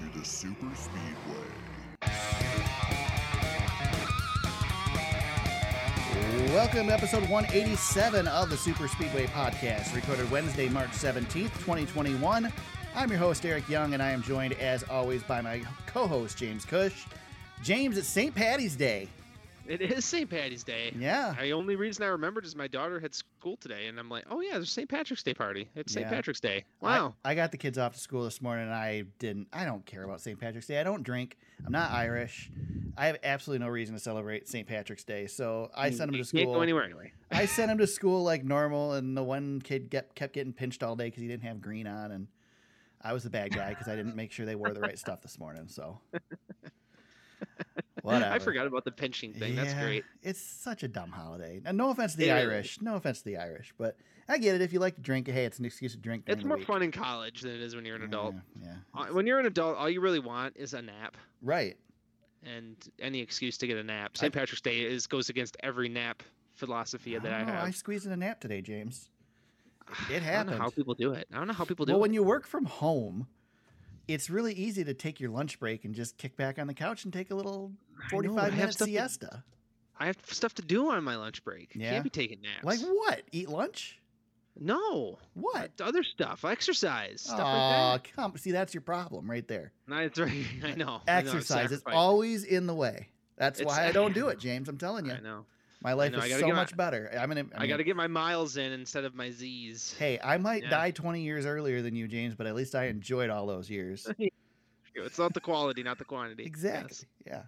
to the Super Speedway. Welcome to episode 187 of the Super Speedway Podcast, recorded Wednesday, March 17th, 2021. I'm your host, Eric Young, and I am joined, as always, by my co host, James Cush. James, it's St. Patty's Day. It is St. Patty's Day. Yeah. The only reason I remembered is my daughter had school today, and I'm like, oh yeah, there's St. Patrick's Day party. It's St. Yeah. Patrick's Day. Wow. I, got the kids off to school this morning, and I didn't. I don't care about St. Patrick's Day. I don't drink. I'm not Irish. I have absolutely no reason to celebrate St. Patrick's Day. So I sent them You to Can't go school. anywhere anyway. I sent him to school like normal, and the one kid get, kept getting pinched all day because he didn't have green on, and I was the bad guy because I didn't make sure they wore the right stuff this morning. So whatever. I forgot about the pinching thing. That's great. It's such a dumb holiday. And no offense to the It is. Irish. No offense to the Irish, but I get it. If you like to drink, hey, it's an excuse to drink. It's more week. fun in college than it is when you're an adult. Yeah, Uh, When you're an adult, all you really want is a nap right. and any excuse to get a nap. St. Patrick's Day is goes against every nap philosophy that I know, have. I squeezed in a nap today, James. It happened. I don't know how people do it. I don't know how people do well, it. Well, when you work from home, it's really easy to take your lunch break and just kick back on the couch and take a little I know, I forty-five have minute stuff to- siesta. I have stuff to do on my lunch break. Yeah? Can't be taking naps. Like what? Eat lunch? no. What? Other stuff, exercise, stuff like that. come see that's your problem right there. That's right. I know. I know, Exercise is always in the way. That's It's- why I don't do it, James. I'm telling you. I know. My life know, is so my- much better. I'm gonna. I, got to get my miles in instead of my Z's. Hey, I might Yeah. die 20 years earlier than you, James, but at least I enjoyed all those years. It's not the quality, not the quantity. exactly. Yeah.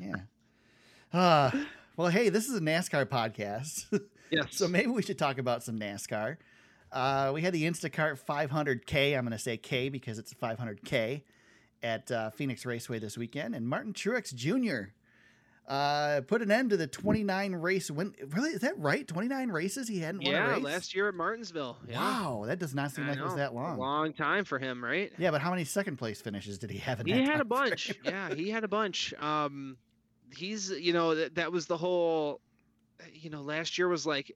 Yeah. Uh, well, hey, this is a NASCAR podcast, Yes. yes. so maybe we should talk about some NASCAR. Uh, we had the Instacart 500K. I'm going to say K because it's 500K at uh, Phoenix Raceway this weekend, and Martin Truex Jr. Uh, put an end to the 29 race win. Really, is that right? 29 races he hadn't won a yeah, race. last year at Martinsville. Yeah. Wow, that does not seem I like it was that long. Long time for him, right? Yeah, but how many second place finishes did he have in He that He had a bunch. yeah, he had a bunch. Um, he's, you know, that, that was the whole, you know, last year was like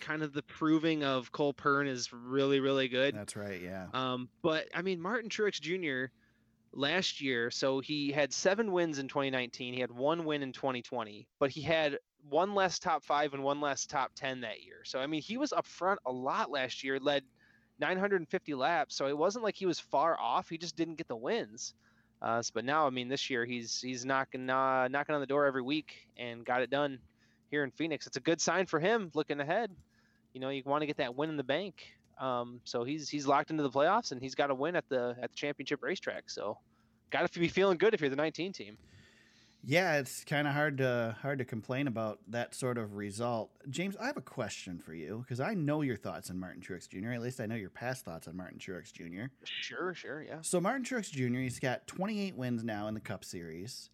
kind of the proving of Cole Pearn is really, really good. That's right. Yeah. Um, but I mean, Martin Truex Jr. last year, so he had seven wins in 2019. He had one win in 2020, but he had one less top five and one less top 10 that year. So I mean, he was up front a lot last year, led 950 laps. So it wasn't like he was far off. He just didn't get the wins. Uh, but now, I mean, this year he's he's knocking uh, knocking on the door every week and got it done here in Phoenix. It's a good sign for him looking ahead. You know, you want to get that win in the bank. Um, so he's he's locked into the playoffs and he's got to win at the at the championship racetrack. So got to be feeling good if you're the 19 team. Yeah, it's kind of hard to hard to complain about that sort of result. James, I have a question for you because I know your thoughts on Martin Truex Jr. At least I know your past thoughts on Martin Truex Jr. Sure, sure, yeah. So Martin Truex Jr. He's got 28 wins now in the Cup Series.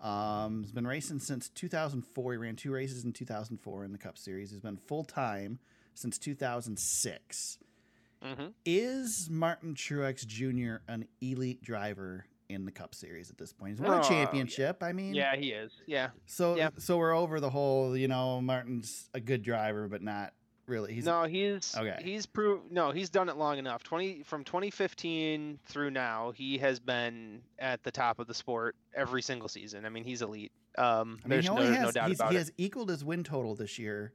Um, he's been racing since 2004. He ran two races in 2004 in the Cup Series. He's been full time since 2006. hmm Is Martin Truex Jr. an elite driver in the Cup Series at this point? He's won Oh, a yeah. championship. I mean, Yeah, he is. Yeah. So yeah. so we're over the whole. You know, Martin's a good driver, but not really. He's no, he's okay. he's proved no, he's done it long enough. 20 from 2015 through now, he has been at the top of the sport every single season. I mean, he's elite. Um, I mean, there's he no, only no has doubt about he it. has equaled his win total this year,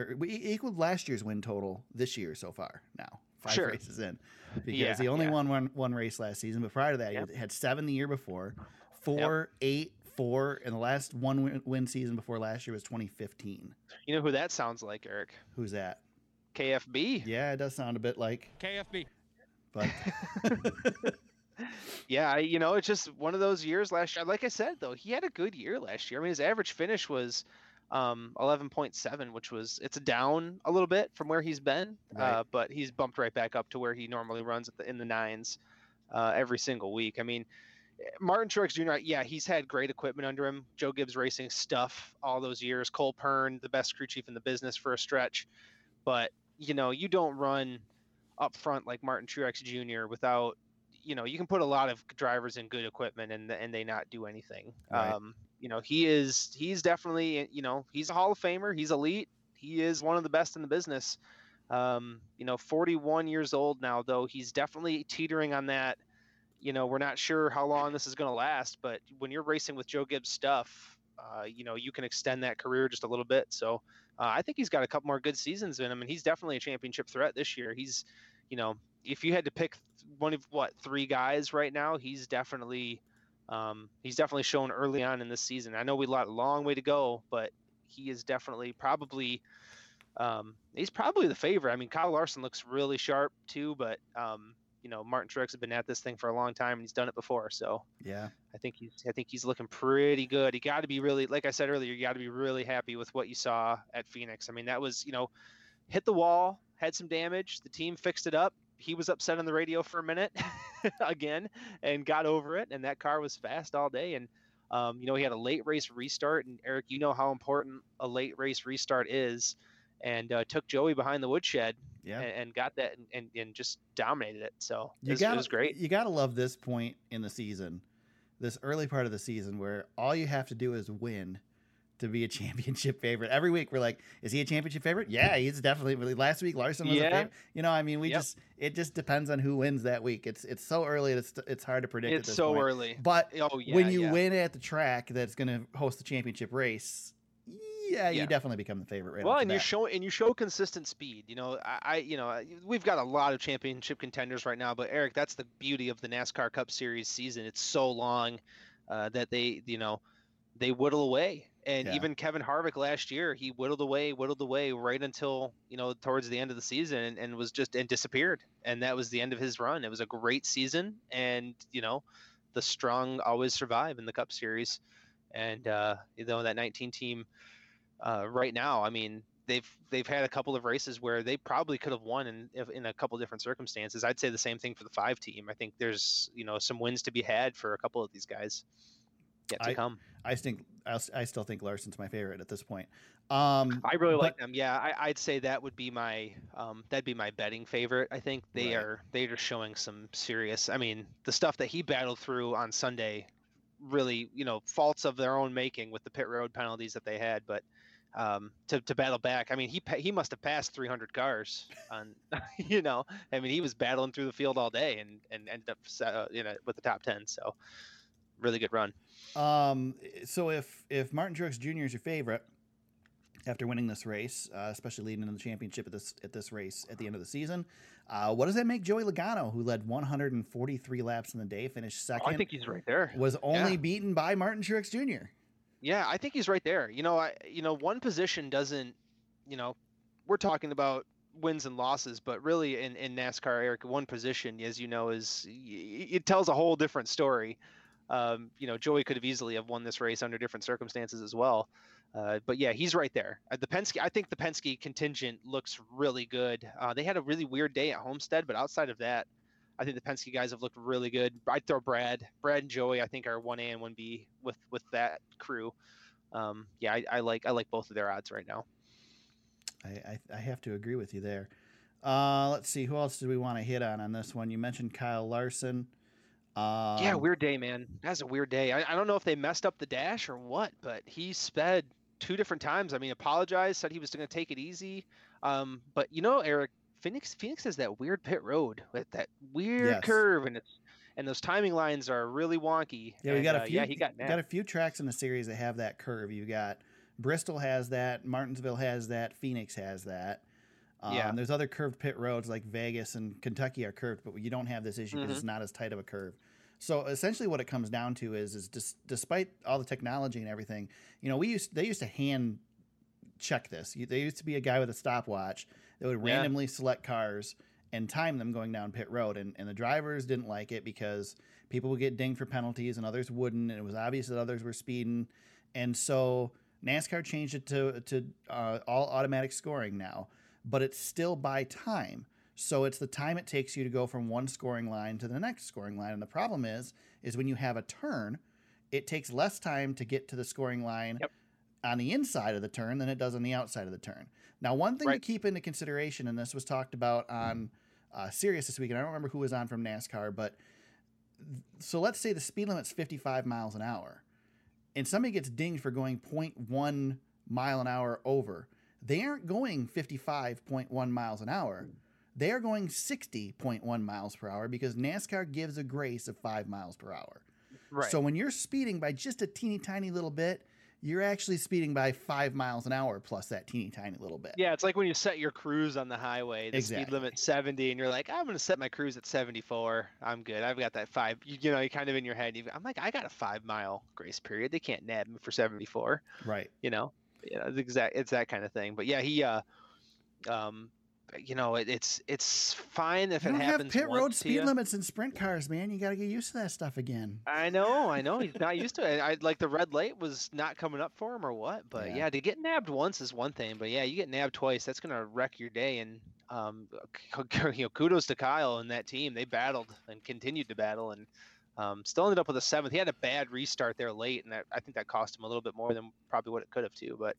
or we equaled last year's win total this year so far. Now five Sure. races in, because Yeah, he only yeah. won one one race last season. But prior to that, Yep. he had seven the year before, four, eight, four, and the last one win, win season before last year was 2015. You know who that sounds like, Eric? Who's that? KFB. Yeah, it does sound a bit like, KFB. but Yeah, you know, it's just one of those years last year. Like I said, though, he had a good year last year. I mean, his average finish was um, 11.7, which was it's down a little bit from where he's been, Right. uh, but he's bumped right back up to where he normally runs at the, in the nines uh, every single week. I mean, Martin Truex Jr. Yeah, he's had great equipment under him. Joe Gibbs Racing stuff all those years. Cole Pearn, the best crew chief in the business for a stretch, but you know, you don't run up front like Martin Truex Jr. without you know, you can put a lot of drivers in good equipment and and they not do anything. Right. Um, you know, he is he's definitely you know he's a Hall of Famer. He's elite. He is one of the best in the business. Um, you know, 41 years old now, though he's definitely teetering on that. you know, we're not sure how long this is going to last, but when you're racing with Joe Gibbs stuff, uh, you know, you can extend that career just a little bit. So uh, I think he's got a couple more good seasons in him, and he's definitely a championship threat this year. He's, you know, if you had to pick one of what three guys right now, he's definitely, um, he's definitely shown early on in this season. I know we got a long way to go, but he is definitely probably. Um, he's probably the favorite. I mean, Kyle Larson looks really sharp too, but um, you know Martin Truex has been at this thing for a long time and he's done it before. So yeah, I think he's I think he's looking pretty good. You got to be really like I said earlier, you got to be really happy with what you saw at Phoenix. I mean that was you know hit the wall, had some damage. The team fixed it up. He was upset on the radio for a minute again and got over it. And that car was fast all day. And um, you know he had a late race restart. And Eric, you know how important a late race restart is. And uh, took Joey behind the woodshed yeah, and, and got that and, and, and, just dominated it. So you it was, gotta, it was great. You got to love this point in the season, this early part of the season where all you have to do is win to be a championship favorite. Every week we're like, is he a championship favorite? Yeah, he's definitely. Really, last week Larson was Yeah. a favorite. You know, I mean, we Yep. just it just depends on who wins that week. It's it's so early. It's it's hard to predict. It's so point. early. But Oh yeah. when you yeah. win at the track that's going to host the championship race, yeah, you definitely become the favorite. Right well, and you show and you show consistent speed. You know, I, I, you know, we've got a lot of championship contenders right now, but Eric, that's the beauty of the NASCAR Cup Series season. It's so long uh, that they, you know, they whittle away. And Yeah. even Kevin Harvick last year, he whittled away, whittled away right until you know towards the end of the season, and, and was just and disappeared. And that was the end of his run. It was a great season, and you know, the strong always survive in the Cup Series. And uh, you know that 19 team uh, right now, I mean, they've they've had a couple of races where they probably could have won in in a couple different circumstances. I'd say the same thing for the five team. I think there's you know some wins to be had for a couple of these guys yet to I- come. I think I still think Larson's my favorite at this point. Um, I really but- like them. Yeah, I, I'd say that would be my um, that'd be my betting favorite. I think they Right. are they're showing some serious. I mean, the stuff that he battled through on Sunday, really, you know, faults of their own making with the pit road penalties that they had, but. Um, to, to battle back, I mean, he he must have passed 300 cars on, you know, I mean, he was battling through the field all day and and ended up uh, you know with the top 10. So, really good run. Um, so if if Martin Truex Jr. is your favorite after winning this race, uh, especially leading into the championship at this at this race at the end of the season, uh, what does that make Joey Logano, who led 143 laps in the day, finished Oh, second, I think he's right there. was only yeah. beaten by Martin Truex Jr. Yeah, I think he's right there. You know, I you know one position doesn't, you know, we're talking about wins and losses, but really in in NASCAR, Eric, one position, as you know, is it tells a whole different story. Um, you know, Joey could have easily have won this race under different circumstances as well. Uh, but yeah, he's right there. Uh, the Penske, I think the Penske contingent looks really good. Uh, they had a really weird day at Homestead, but outside of that, I think the Penske guys have looked really good. I'd throw Brad, Brad and Joey. I think are one A and one B with with that crew. Um, yeah, I, I like I like both of their odds right now. I, I, I have to agree with you there. Uh, let's see, who else do we want to hit on on this one? You mentioned Kyle Larson. Um, yeah, weird day, man. That's a weird day. I, I don't know if they messed up the dash or what, but he sped two different times. I mean, apologized, said he was going to take it easy. Um, but you know, Eric, Phoenix Phoenix has that weird pit road with that weird Yes. curve, and it's and those timing lines are really wonky. Yeah, we and, got a uh, few. yeah, he got got a few tracks in the series that have that curve. You got Bristol has that, Martinsville has that, Phoenix has that. Um, Yeah. There's other curved pit roads like Vegas and Kentucky are curved, but you don't have this issue because Mhm. it's not as tight of a curve. So essentially, what it comes down to is, is dis- despite all the technology and everything, you know, we used they used to hand check this. You- There used to be a guy with a stopwatch that would Yeah. randomly select cars and time them going down pit road, and, and the drivers didn't like it because people would get dinged for penalties and others wouldn't, and it was obvious that others were speeding, and so NASCAR changed it to to uh, all automatic scoring now, but it's still by time. So it's the time it takes you to go from one scoring line to the next scoring line, and the problem is, is when you have a turn, it takes less time to get to the scoring line Yep. on the inside of the turn than it does on the outside of the turn. Now, one thing to keep into consideration, and this was talked about on uh, Sirius this week, and I don't remember who was on from NASCAR, but so let's say the speed limit's 55 miles an hour, and somebody gets dinged for going 0.1 mile an hour over. They aren't going 55.1 miles an hour. They are going 60.1 miles per hour because NASCAR gives a grace of five miles per hour. Right. So when you're speeding by just a teeny tiny little bit, you're actually speeding by five miles an hour plus that teeny tiny little bit. yeah, it's like when you set your cruise on the highway, the Exactly. speed limit 70, and you're like, I'm going to set my cruise at 74. I'm good. I've got that five. You, you know, you kind of in your head. You, I'm like, I got a five mile grace period. They can't nab me for 74. Right. You know, you know, it's exact. It's that kind of thing. But yeah, he, uh, um, you know, it, it's it's fine if You it don't have pit road speed limits in sprint cars, man. You got to get used to that stuff again. I know, I know. He's not used to it. I like the red light was not coming up for him or what. But Yeah. yeah. to get nabbed once is one thing. But yeah, you get nabbed twice, that's gonna wreck your day. And um, you know, kudos to Kyle and that team. They battled and continued to battle and um, still ended up with a seventh. He had a bad restart there late, and that, I think that cost him a little bit more than probably what it could have too. But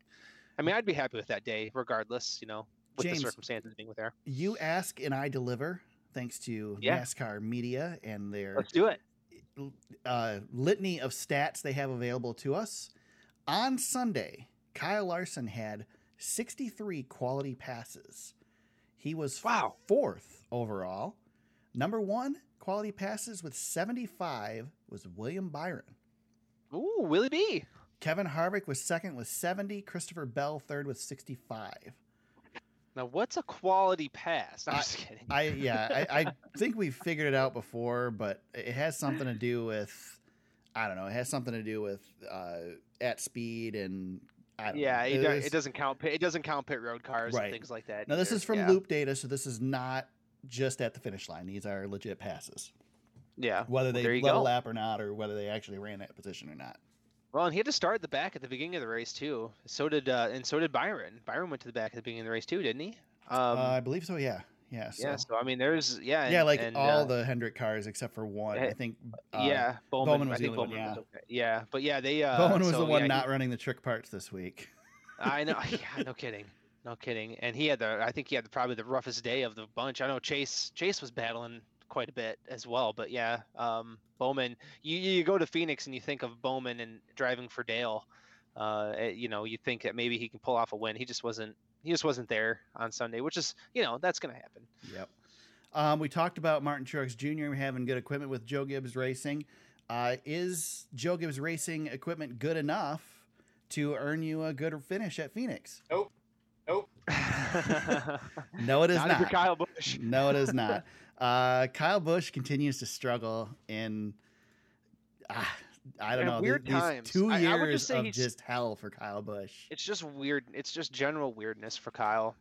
I mean, I'd be happy with that day regardless. You know, with James, the circumstances being with. You ask and I deliver, thanks to Yeah. NASCAR media and their Let's do it. uh, litany of stats they have available to us. On Sunday, Kyle Larson had 63 quality passes. He was Wow. fourth overall. Number one, quality passes with 75 was William Byron. Ooh, Willie B. Kevin Harvick was second with 70. Christopher Bell third with 65. Now, what's a quality pass? I'm I- just kidding. I yeah, I, I think we've figured it out before, but it has something to do with I don't know. It has something to do with uh, at speed and Yeah, it, it doesn't count. pit- It doesn't count pit road cars Right. and things like that. Now this is from yeah. Loop data, so this is not just at the finish line. These are legit passes, Yeah. whether they there you level lap or not, or whether they actually ran that position or not. Well, and he had to start at the back at the beginning of the race too. So did uh, and so did Byron. Byron went to the back at the beginning of the race too, didn't he? Um, uh, I believe so. Yeah, yeah. So. yeah. So I mean, there's yeah. And, yeah, like and, all uh, the Hendrick cars except for one. I eh, think. Uh, yeah, Bowman, Bowman was I the one, Bowman was yeah. okay. Yeah, but yeah, they. Uh, Bowen was so, the one yeah, he- not running the trick parts this week. I know. Yeah, no kidding. No kidding. And he had the. I think he had the, probably the roughest day of the bunch. I know Chase. Chase was battling quite a bit as well. But yeah, um, Bowman. You you go to Phoenix and you think of Bowman and driving for Dale. Uh, eh, you know, you think that maybe he can pull off a win. He just wasn't. He just wasn't there on Sunday, which is you know that's gonna happen. Yep. Um, we talked about Martin Truex Jr. having good equipment with Joe Gibbs Racing. Uh, is Joe Gibbs Racing equipment good enough to earn you a good finish at Phoenix? Nope. Nope. No, it is not, not. Kyle Busch. No, it is not. Uh, Kyle Busch continues to struggle in. ah, I don't And know. weird these times. two I- I years just of just hell for Kyle Busch. It's just weird. It's just general weirdness for Kyle.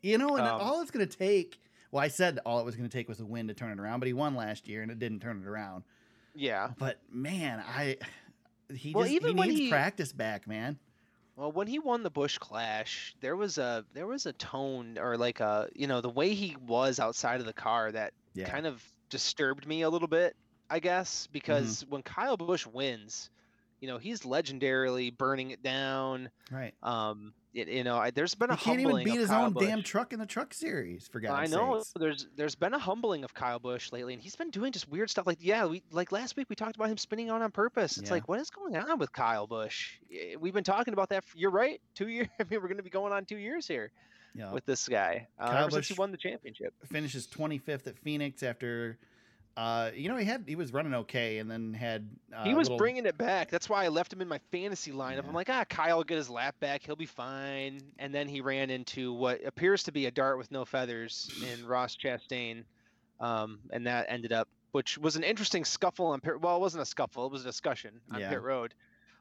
You know, and Um, all it's going to take. Well, I said all it was going to take was a win to turn it around, but he won last year and it didn't turn it around. Yeah. But man, I he Well, just even when needs he- practice back, man. Well, when he won the Busch Clash, there was a there was a tone or like a you know the way he was outside of the car that Yeah. kind of disturbed me a little bit, I guess, because Mm-hmm. when Kyle Busch wins, you know he's legendarily burning it down. Right. Um, you know, I, there's been a He can't even beat his Kyle own damn truck in the truck series, for God's I know sakes. there's there's been a humbling of Kyle Busch lately, and he's been doing just weird stuff. Like yeah, we like last week we talked about him spinning on on purpose. It's Yeah. like what is going on with Kyle Busch? We've been talking about that. For, you're right, two years. I mean, we're going to be going on two years here Yeah. with this guy uh, Kyle ever since he Busch- won the championship. Finishes 25th at Phoenix after, uh, you know, he had he was running okay and then had uh, he was little- bringing it back. That's why I left him in my fantasy lineup. Yeah. I'm like, ah, Kyle will get his lap back. He'll be fine. And then he ran into what appears to be a dart with no feathers in Ross Chastain. Um, and that ended up, which was an interesting scuffle on pit. Well, it wasn't a scuffle. It was a discussion on Yeah. pit road.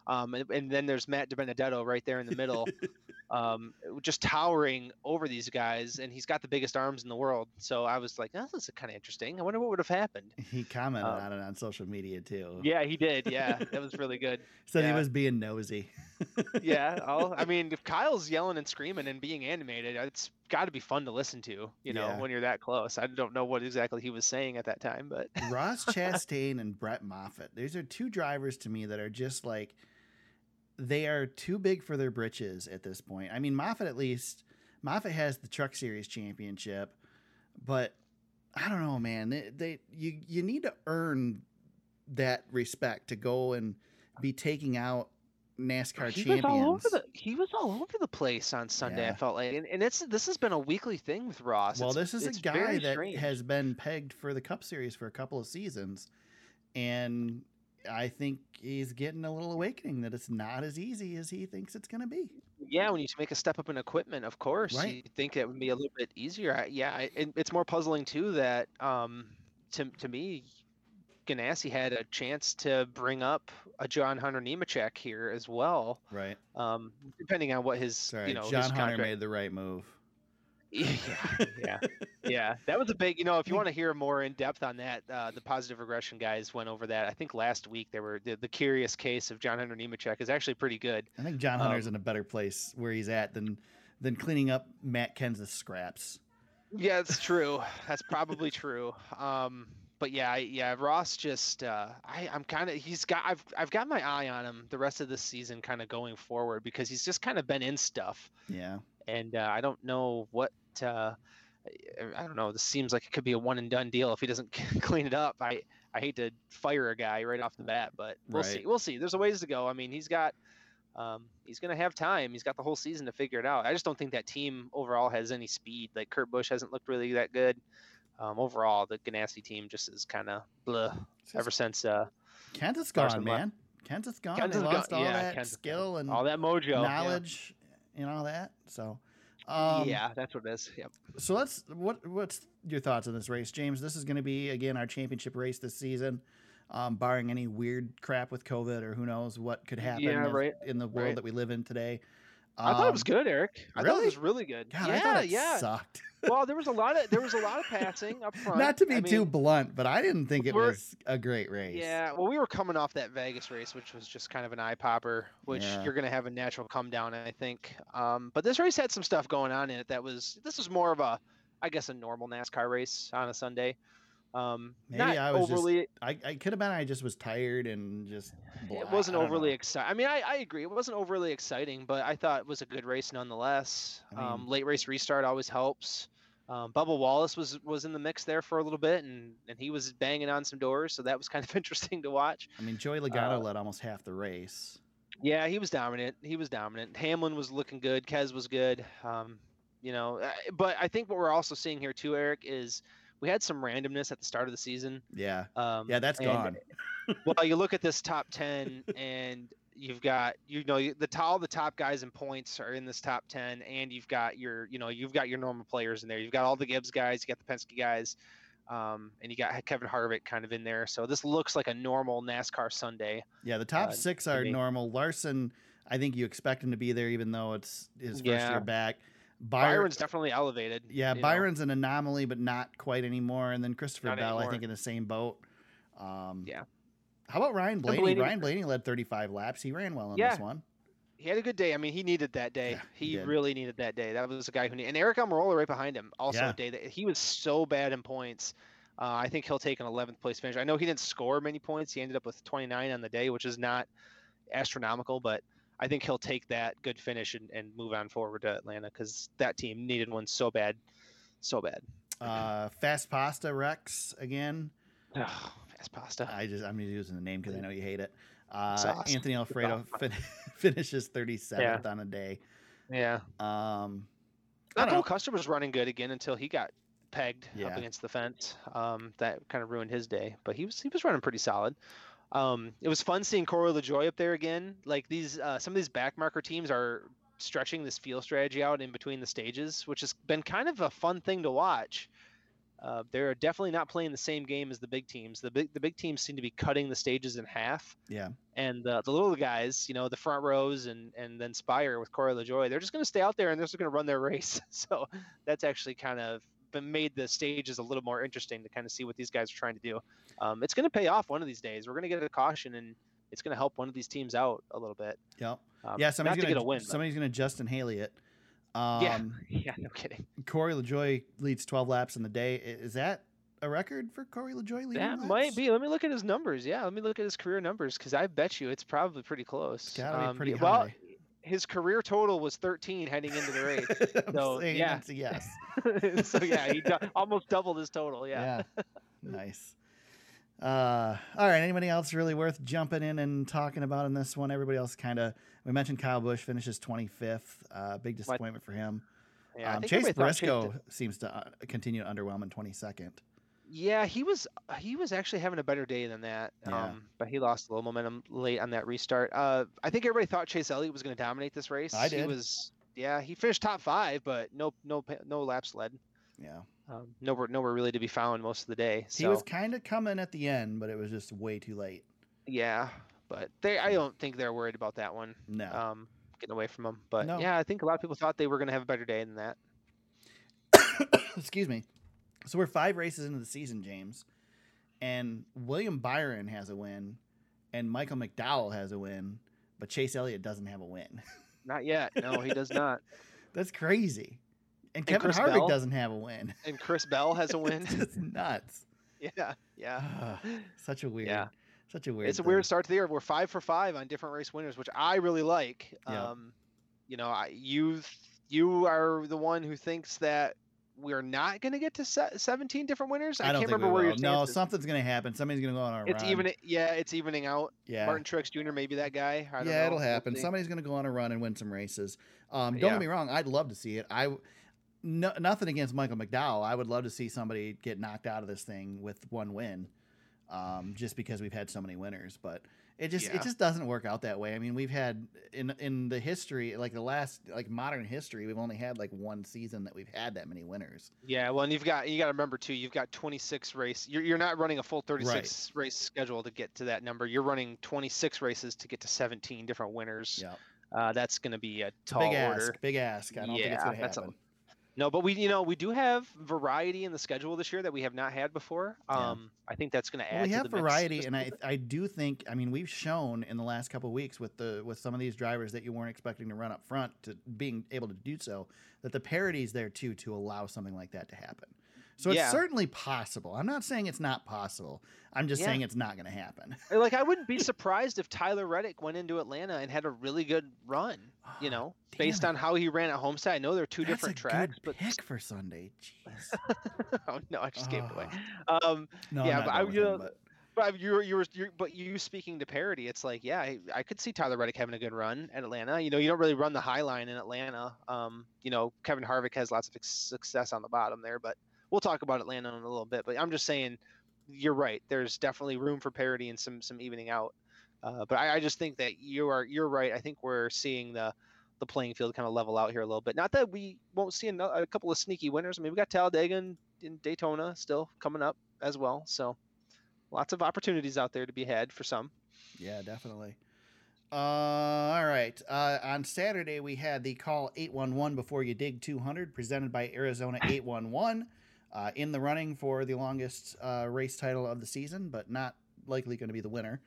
Um, and, and then there's Matt DiBenedetto right there in the middle, um, just towering over these guys, and he's got the biggest arms in the world. So I was like, oh, this is kind of interesting. I wonder what would have happened. He commented Um, on it on social media too. Yeah, he did. Yeah, that was really good. Said he was being nosy. yeah, I'll, I mean, if Kyle's yelling and screaming and being animated, it's got to be fun to listen to. You know, Yeah. when you're that close. I don't know what exactly he was saying at that time, but Ross Chastain and Brett Moffitt. These are two drivers to me that are just like they are too big for their britches at this point. I mean, Moffitt at least Moffitt has the Truck Series championship, but I don't know, man. They, they you you need to earn that respect to go and be taking out NASCAR he champions. was all over the he was all over the place on Sunday. Yeah. I felt like, and, and it's this has been a weekly thing with Ross. well, It's- this is a guy that strange. has been pegged for the Cup Series for a couple of seasons, and I think he's getting a little awakening that it's not as easy as he thinks it's going to be. Yeah, when you make a step up in equipment, of course, Right. you think it would be a little bit easier. I, yeah, I, and it's more puzzling too that um, to to me, Ganassi had a chance to bring up a John Hunter Nemechek here as well. Right. Um, depending on what his Sorry, you know John Hunter contract. made the right move. Yeah, yeah, yeah. That was a big. You know, if you want to hear more in depth on that, uh, the positive regression guys went over that. I think last week they were the, the curious case of John Hunter Nemechek is actually pretty good. I think John Hunter's Um, in a better place where he's at than than cleaning up Matt Kenseth's scraps. Yeah, it's true. That's probably true. Um, but yeah, yeah, Ross just uh, I I'm kind of he's got I've I've got my eye on him the rest of the season, kind of going forward because he's just kind of been in stuff, Yeah. and uh, I don't know what. Uh, I- don't know. This seems like it could be a one and done deal if he doesn't clean it up. I I hate to fire a guy right off the bat, but we'll see. We'll see. There's a ways to go. I mean, he's got. Um, he's going to have time. He's got the whole season to figure it out. I just don't think that team overall has any speed. Like Kurt Busch hasn't looked really that good. Um, overall, the Ganassi team just is kind of blah ever since uh, Carson gone, left. man. Kenseth's gone. Kenseth's they gone- lost all yeah, that gone. skill and all that mojo. yeah. knowledge and all that. So, um, yeah, that's what it is. Yep. So let's what what's your thoughts on this race, James? This is going to be again our championship race this season, um, barring any weird crap with COVID or who knows what could happen Yeah, in, right, in the world right. that we live in today. I thought it was Um, good, Eric. I thought really? it was really good. God, yeah, I thought it yeah. sucked. well, there was a lot of there was a lot of passing up front. Not to be I too mean, blunt, but I didn't think it was a great race. Yeah, well, we were coming off that Vegas race, which was just kind of an eye popper, which Yeah. you're going to have a natural come down, I think. Um, but this race had some stuff going on in it that was this was more of a, I guess, a normal NASCAR race on a Sunday. Um, Maybe not I was Just, I, I could have been. I just was tired and just. it wasn't overly exciting. I mean, I, I agree. It wasn't overly exciting, but I thought it was a good race nonetheless. I um, late race restart always helps. Um, Bubba Wallace was was in the mix there for a little bit, and and he was banging on some doors, so that was kind of interesting to watch. I mean, Joey Logano uh, led almost half the race. Yeah, he was dominant. He was dominant. Hamlin was looking good. Kez was good. Um, you know, uh, but I think what we're also seeing here too, Eric, is we had some randomness at the start of the season. Yeah, Um, yeah, that's and- gone. well, you look at this top ten, and you've got you know the all the top guys in points are in this top ten, and you've got your you know you've got your normal players in there. You've got all the Gibbs guys, you got the Penske guys, um, and you got Kevin Harvick kind of in there. So this looks like a normal NASCAR Sunday. Yeah, the top uh, six are normal. Larson, I think you expect him to be there, even though it's his first Yeah. year back. Byron, Byron's definitely elevated. yeah, you know. Byron's an anomaly, but not quite anymore. And then Christopher Not Bell, I think, in the same boat. Um, Yeah. How about Ryan Blaney? Blaney- Ryan Blaney led 35 laps. He ran well in Yeah. this one. He had a good day. I mean, he needed that day. Yeah, he he really needed that day. That was a guy who needed. And Eric Almirola right behind him. Also Yeah. a day that he was so bad in points. Uh, I think he'll take an 11th place finish. I know he didn't score many points. He ended up with 29 on the day, which is not astronomical, but I think he'll take that good finish and, and move on forward to Atlanta because that team needed one so bad, so bad. Uh, Fast Pasta Rex again. Fast pasta. I just I'm using the name because I know you hate it. Uh. Anthony Alfredo fin- finishes 37th on a day. yeah. Um, I know. Custer was running good again until he got pegged Yeah. up against the fence. Um, that kind of ruined his day, but he was he was running pretty solid. Um, it was fun seeing Corey LaJoie up there again. Like these, uh, some of these backmarker teams are stretching this field strategy out in between the stages, which has been kind of a fun thing to watch. Uh, they're definitely not playing the same game as the big teams. The big the big teams seem to be cutting the stages in half yeah. and uh, the little guys, you know, the front rows and and then Spire with Corey LaJoie, they're just going to stay out there and they're just going to run their race. So that's actually kind of been made the stages a little more interesting to kind of see what these guys are trying to do. Um, it's going to pay off one of these days. We're going to get a caution and it's going to help one of these teams out a little bit. Yep. Um, yeah, somebody's gonna get a win. somebody's gonna Justin Haley it. Um, yeah, yeah, no kidding. Corey LaJoie leads 12 laps in the day. Is that a record for Corey LaJoie leading? That laps? might be. Let me look at his numbers. Yeah, let me look at his career numbers because I bet you it's probably pretty close. Gotta be Um, pretty yeah, Well, high. His career total was 13 heading into the race. So, yeah. yes. so yeah, he du- almost doubled his total. Yeah. Yeah. nice. Uh, all right. Anybody else really worth jumping in and talking about in this one? Everybody else kind of. We mentioned Kyle Busch finishes 25th. Uh, big disappointment for him. Yeah, um, Chase Briscoe seems to uh, continue to underwhelm in 22nd. Yeah, he was he was actually having a better day than that. Yeah. Um, but he lost a little momentum late on that restart. Uh, I think everybody thought Chase Elliott was going to dominate this race. I did. He was yeah, he finished top five, but no no no laps led. Yeah. Um, nowhere nowhere really to be found most of the day. So He was kind of coming at the end, but it was just way too late. yeah, but they I don't think they're worried about that one. No. Um, getting away from him. But No. yeah, I think a lot of people thought they were going to have a better day than that. Excuse me. So we're five races into the season, James, and William Byron has a win, and Michael McDowell has a win, but Chase Elliott doesn't have a win. Not yet. No, he does not. That's crazy. And Kevin Chris Harvick Bell? doesn't have a win. And Chris Bell has a win. it's nuts. yeah, yeah. such a weird. Yeah. Such a weird. it's a thing. weird start to the year. We're five for five on different race winners, which I really like. Yeah. Um, you know, I, you you are the one who thinks that we're not going to get to se- 17 different winners. I, I can't remember where will. your No, something's gonna happen. Somebody's gonna go on a It's run. even yeah, it's evening out. Yeah. Martin Truex Jr. maybe that guy. I don't yeah, know. it'll happen. Somebody's going to go on a run and win some races. Um, don't Yeah. get me wrong; I'd love to see it. I no, nothing against Michael McDowell. I would love to see somebody get knocked out of this thing with one win, um, just because we've had so many winners. But it just Yeah. it just doesn't work out that way. I mean, we've had in in the history, like the last like modern history, we've only had like one season that we've had that many winners. Yeah, well, and you've got you got to remember too. You've got 26 race. You're you're not running a full 36 race schedule to get to that number. You're running 26 races to get to 17 different winners. Yeah, Uh, that's going to be a tall big order. ask. Big ask. I don't think it's Yeah, going to happen. No, but we you know we do have variety in the schedule this year that we have not had before. Yeah. Um, I think that's going to add. Well, we to have the mix variety, just and I I do think I mean we've shown in the last couple of weeks with the with some of these drivers that you weren't expecting to run up front to being able to do so that the parity is there too to allow something like that to happen. So it's certainly possible. I'm not saying it's not possible. I'm just Yeah. saying it's not going to happen. like I wouldn't be surprised if Tyler Reddick went into Atlanta and had a really good run. You know, Damn based it. on how he ran at Homestead. I know they're two That's different tracks, but pick for Sunday. Jeez. oh no, I just gave it away. Ah. Um, No, Yeah, I'm but not I- you know, but But you were, you were, you but you speaking to parity, it's like, yeah, I, I could see Tyler Reddick having a good run at Atlanta. You know, you don't really run the high line in Atlanta. Um, you know, Kevin Harvick has lots of success on the bottom there, but we'll talk about Atlanta in a little bit. But I'm just saying, you're right. There's definitely room for parity and some some evening out. Uh, but I, I just think that you are you're right. I think we're seeing the the playing field kind of level out here a little bit. Not that we won't see ano- a couple of sneaky winners. I mean, we got Talladega and, and Daytona still coming up as well. So lots of opportunities out there to be had for some. Yeah, definitely. Uh, all right. Uh, on Saturday, we had the call 811 before you dig 200, presented by Arizona 811, uh, in the running for the longest uh, race title of the season, but not likely going to be the winner.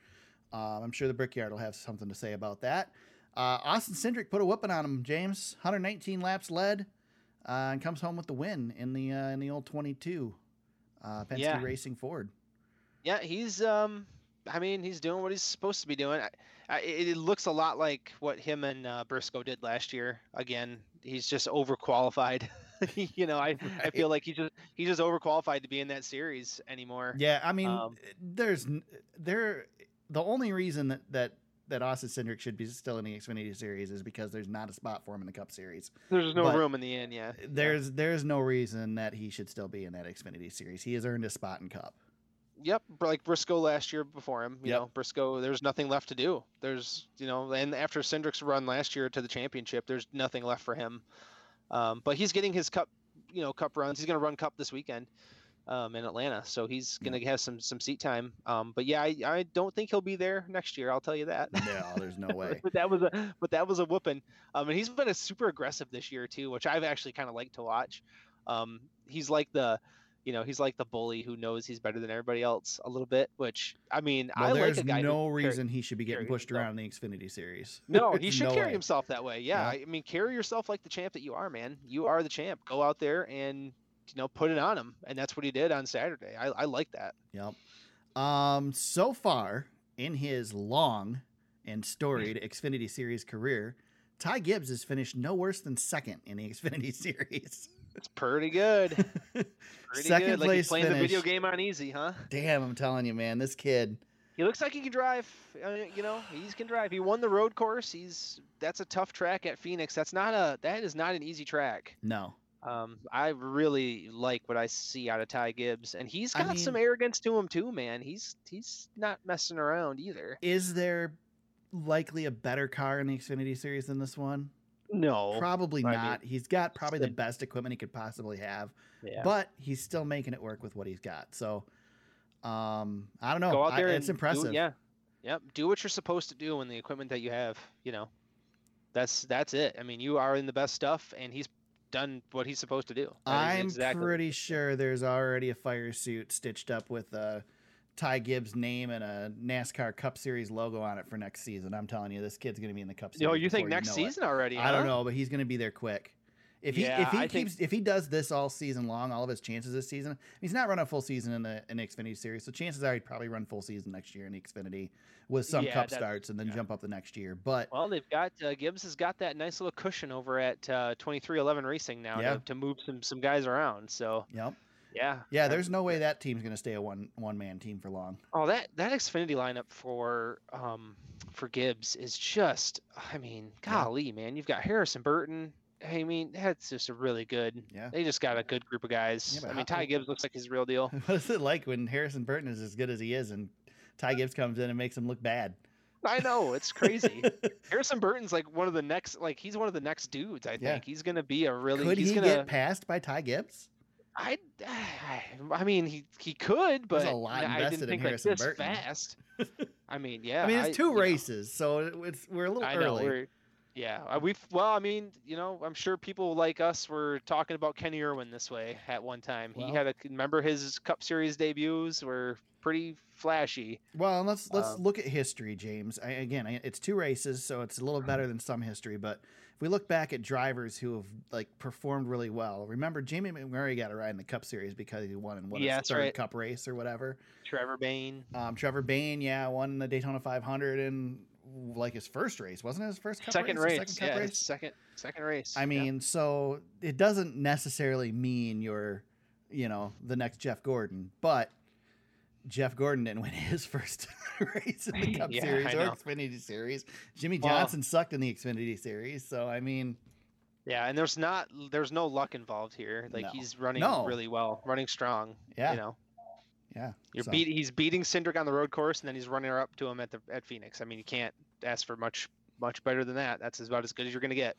Uh, I'm sure the Brickyard will have something to say about that. Uh, Austin Cindric put a whooping on him, James. 119 laps led, uh, and comes home with the win in the uh, in the old 22 uh, Penske Yeah. Racing Ford. Yeah, he's um I mean, he's doing what he's supposed to be doing. I, I, it looks a lot like what him and uh, Briscoe did last year. Again, he's just overqualified. you know, I, I feel like he's just he's just overqualified to be in that series anymore. Yeah, I mean, Um, eh, there's eh, there the only reason that that that Austin Cindric should be still in the Xfinity series is because there's not a spot for him in the Cup Series. There's no but room in the end. Yeah. Eh, yeah. There's there's no reason that he should still be in that Xfinity series. He has earned a spot in Cup. Yep, like Briscoe last year before him. You Yep. know, Briscoe. There's nothing left to do. There's, you know, and after Cindric's run last year to the championship, there's nothing left for him. Um, but he's getting his cup, you know, cup runs. He's going to run cup this weekend um, in Atlanta, so he's going to have some some seat time. Um, but yeah, I, I don't think he'll be there next year. I'll tell you that. No, there's no way. but that was a but that was a whooping. Um, and he's been a super aggressive this year too, which I've actually kind of liked to watch. Um, he's like the, you know, he's like the bully who knows he's better than everybody else a little bit. Which I mean, Well, I like there's a guy. who no carry- reason he should be getting pushed himself. around in the Xfinity series. No, he should no carry way. himself that way. Yeah, Yeah. I mean, carry yourself like the champ that you are, man. You are the champ. Go out there and you know put it on him, and that's what he did on Saturday. I, I like that. Yep. Um, so far in his long and storied Xfinity Series career, Ty Gibbs has finished no worse than second in the Xfinity Series. It's pretty good. Pretty Second good. Like place he's playing the video game on easy, huh? Damn, I'm telling you, man, this kid. He looks like he can drive. uh, You know, he can drive. He won the road course. He's that's a tough track at Phoenix. That's not a that is not an easy track. No. Um, I really like what I see out of Ty Gibbs, and he's got some mean- arrogance to him too, man. He's he's not messing around either. Is there likely a better car in the Xfinity series than this one? No, Probably I mean, not. he's got probably the best equipment he could possibly have, yeah. but he's still making it work with what he's got. So, um, I don't know. Go out I- there it's impressive. Do, yeah, yep. Do what you're supposed to do in the equipment that you have. You know, that's that's it. I mean, you are in the best stuff, and he's done what he's supposed to do. That I'm exactly- pretty sure there's already a fire suit stitched up with a Ty Gibbs name and a NASCAR Cup Series logo on it for next season. I'm telling you, this kid's going to be in the Cup Series. No, you think next know it. season already? I don't know, but he's going to be there quick. If he Yeah, if he I think- keeps if he does this all season long, all of his chances this season, he's not running a full season in the in the Xfinity series, so chances are he'd probably run full season next year in the Xfinity with some Yeah, Cup starts and then yeah. jump up the next year. But Well, they've got uh, Gibbs has got that nice little cushion over at uh, 2311 Racing now to, to move some some guys around. So yep, yeah, yeah, there's no way that team's going to stay a one one man team for long. Oh, that that Xfinity lineup for um for Gibbs is just, I mean, Yeah. golly, man, you've got Harrison Burton. I mean, that's just a really good. Yeah. They just got a good group of guys. Yeah, I mean, Ty Gibbs looks like he's the real deal. what is it like when Harrison Burton is as good as he is and Ty Gibbs comes in and makes him look bad? I know it's crazy. Harrison Burton's like one of the next, like he's one of the next dudes. I think Yeah. he's gonna be a really. Could he's he gonna. get passed by Ty Gibbs? I, I mean, he he could, but a lot I didn't in think like this Burton. fast. I mean, yeah. I mean, it's two you know, races, so it's we're a little I know. early. We're, yeah, uh, we've well, I mean, you know, I'm sure people like us were talking about Kenny Irwin this way at one time. Well- he had a remember his Cup Series debuts were pretty flashy. Well, let's let's Um, look at history, James. I, again, it's two races, so it's a little better than some history. But if we look back at drivers who have like performed really well, remember Jamie McMurray got a ride in the Cup Series because he won in what Yeah, that's third right. Cup race or whatever. Trevor Bayne. Um, Trevor Bayne, yeah, won the Daytona 500 in like his first race, wasn't it? His first Cup second race, race. Second yeah, race. second second race. I yeah. mean, so it doesn't necessarily mean you're, you know, the next Jeff Gordon, but Jeff Gordon didn't win his first race in the Cup Yeah, Series or. Xfinity Series. Jimmie Well- Johnson sucked in the Xfinity Series, so I mean, yeah, and there's not there's no luck involved here. Like No. he's running No. really well, running strong. Yeah. You know, yeah, you're so- beat. He's beating Cindric on the road course, and then he's running up to him at the at Phoenix. I mean, you can't ask for much much better than that. That's about as good as you're gonna get.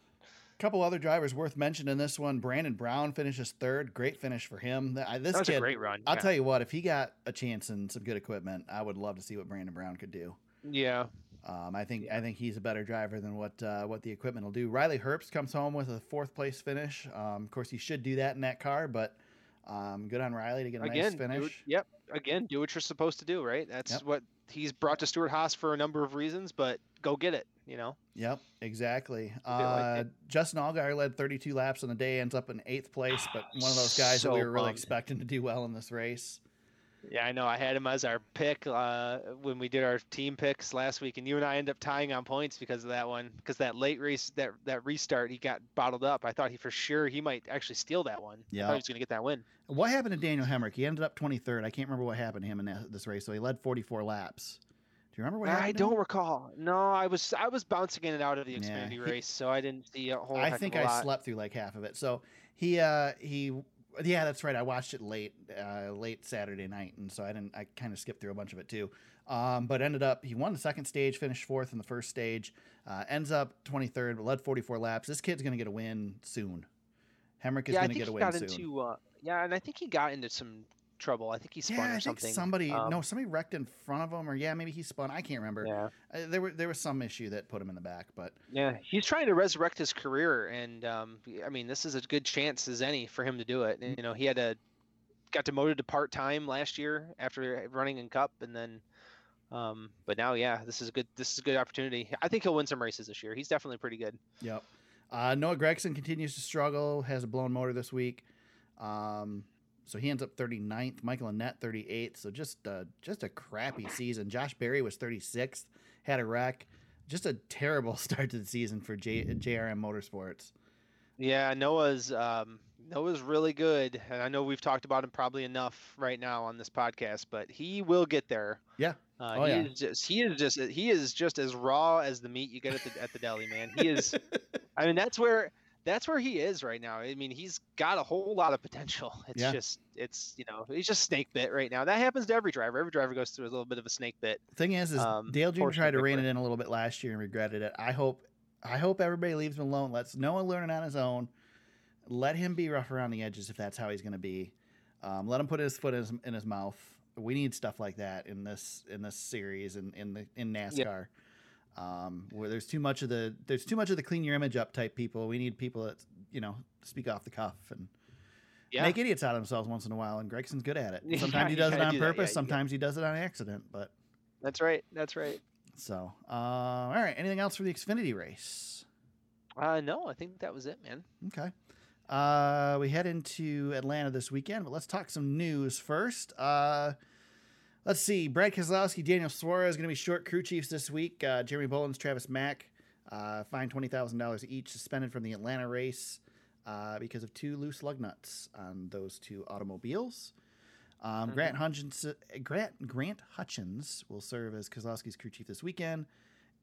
Couple other drivers worth mentioning. in This one, Brandon Brown finishes third. Great finish for him. This That was kid, a great run. I'll yeah. tell you what, if he got a chance and some good equipment, I would love to see what Brandon Brown could do. Yeah. Um, I think I think he's a better driver than what uh, what the equipment will do. Riley Herbst comes home with a fourth place finish. Um, of course, he should do that in that car, but um, good on Riley to get a Again, nice do finish. yep. Again, do what you're supposed to do, right? That's Yep. what he's brought to Stewart-Haas for a number of reasons, but go get it. You know. Yep, exactly. bit like Uh. Justin Allgaier led 32 laps on the day, ends up in eighth place, but one of those guys that we were really bummed. expecting to do well in this race. Yeah, I know. I had him as our pick uh, when we did our team picks last week, and you and I ended up tying on points because of that one. Because that late race, that that restart, he got bottled up. I thought he for sure he might actually steal that one. I Yeah. thought he was going to get that win. What happened to Daniel Hemric? He ended up 23rd. I can't remember what happened to him in that, this race. So he led 44 laps. Do you remember what happened? I don't recall. No, I was I was bouncing in and out of the Yeah, Xfinity he- race, so I didn't see a whole. I think I lot. slept through like half of it. So he uh he yeah, that's right. I watched it late uh late Saturday night and so I didn't I kind of skipped through a bunch of it too. Um but ended up he won the second stage, finished fourth in the first stage. Uh ends up 23rd, but led 44 laps. This kid's going to get a win soon. Hemric is yeah, going to get a win soon. into. Uh, yeah, and I think he got into some trouble. I think he spun yeah, or I think something. somebody Um, no, somebody wrecked in front of him or yeah, maybe he spun. I can't remember. Yeah. Uh, there were there was some issue that put him in the back, but Yeah, he's trying to resurrect his career, and um, I mean, this is a good chance as any for him to do it. And, you know, he had a got demoted to part time last year after running in Cup, and then, um, but now, yeah, this is a good. This is a good opportunity. I think he'll win some races this year. He's definitely pretty good. Yep. Uh, Noah Gragson continues to struggle, has a blown motor this week. Um, so he ends up 39th. Michael Annett 38th. So just uh, just a crappy season. Josh Berry was 36th, had a wreck. Just a terrible start to the season for J- JRM Motorsports. Yeah, Noah's um, Noah's really good, and I know we've talked about him probably enough right now on this podcast, but he will get there. Yeah. Uh, Oh, he yeah. is just he is just he is just as raw as the meat you get at the at the deli, man. He is. I mean, that's where that's where he is right now. I mean, he's got a whole lot of potential. It's Yeah. just it's you know he's just snake bit right now. That happens to every driver. Every driver goes through a little bit of a snake bit. Thing is, is Um, Dale Jr. tried to rein it in a little bit last year and regretted it. I hope, I hope everybody leaves him alone. Let's Noah learn it on his own. Let him be rough around the edges if that's how he's going to be. Um, let him put his foot in his, in his mouth. We need stuff like that in this in this series and in, the in NASCAR. Um, where there's too much of the there's too much of the clean your image up type people. We need people that you know speak off the cuff and Yeah. make idiots out of themselves once in a while. And Gragson's good at it. Yeah, Sometimes he does it on do. Yeah, purpose. you sometimes he does it on accident. But That's right. That's right. so, uh, all right. Anything else for the Xfinity race? Uh, no, I think that was it, man. Okay. Uh, we head into Atlanta this weekend, but let's talk some news first. Uh, let's see. Brad Keselowski, Daniel Suarez going to be short crew chiefs this week. Uh, Jeremy Bullins, Travis Mack, uh, fined $20,000 each, suspended from the Atlanta race uh, because of two loose lug nuts on those two automobiles. Um, Grant, Hutchens, Grant, Grant Hutchens will serve as Keselowski's crew chief this weekend.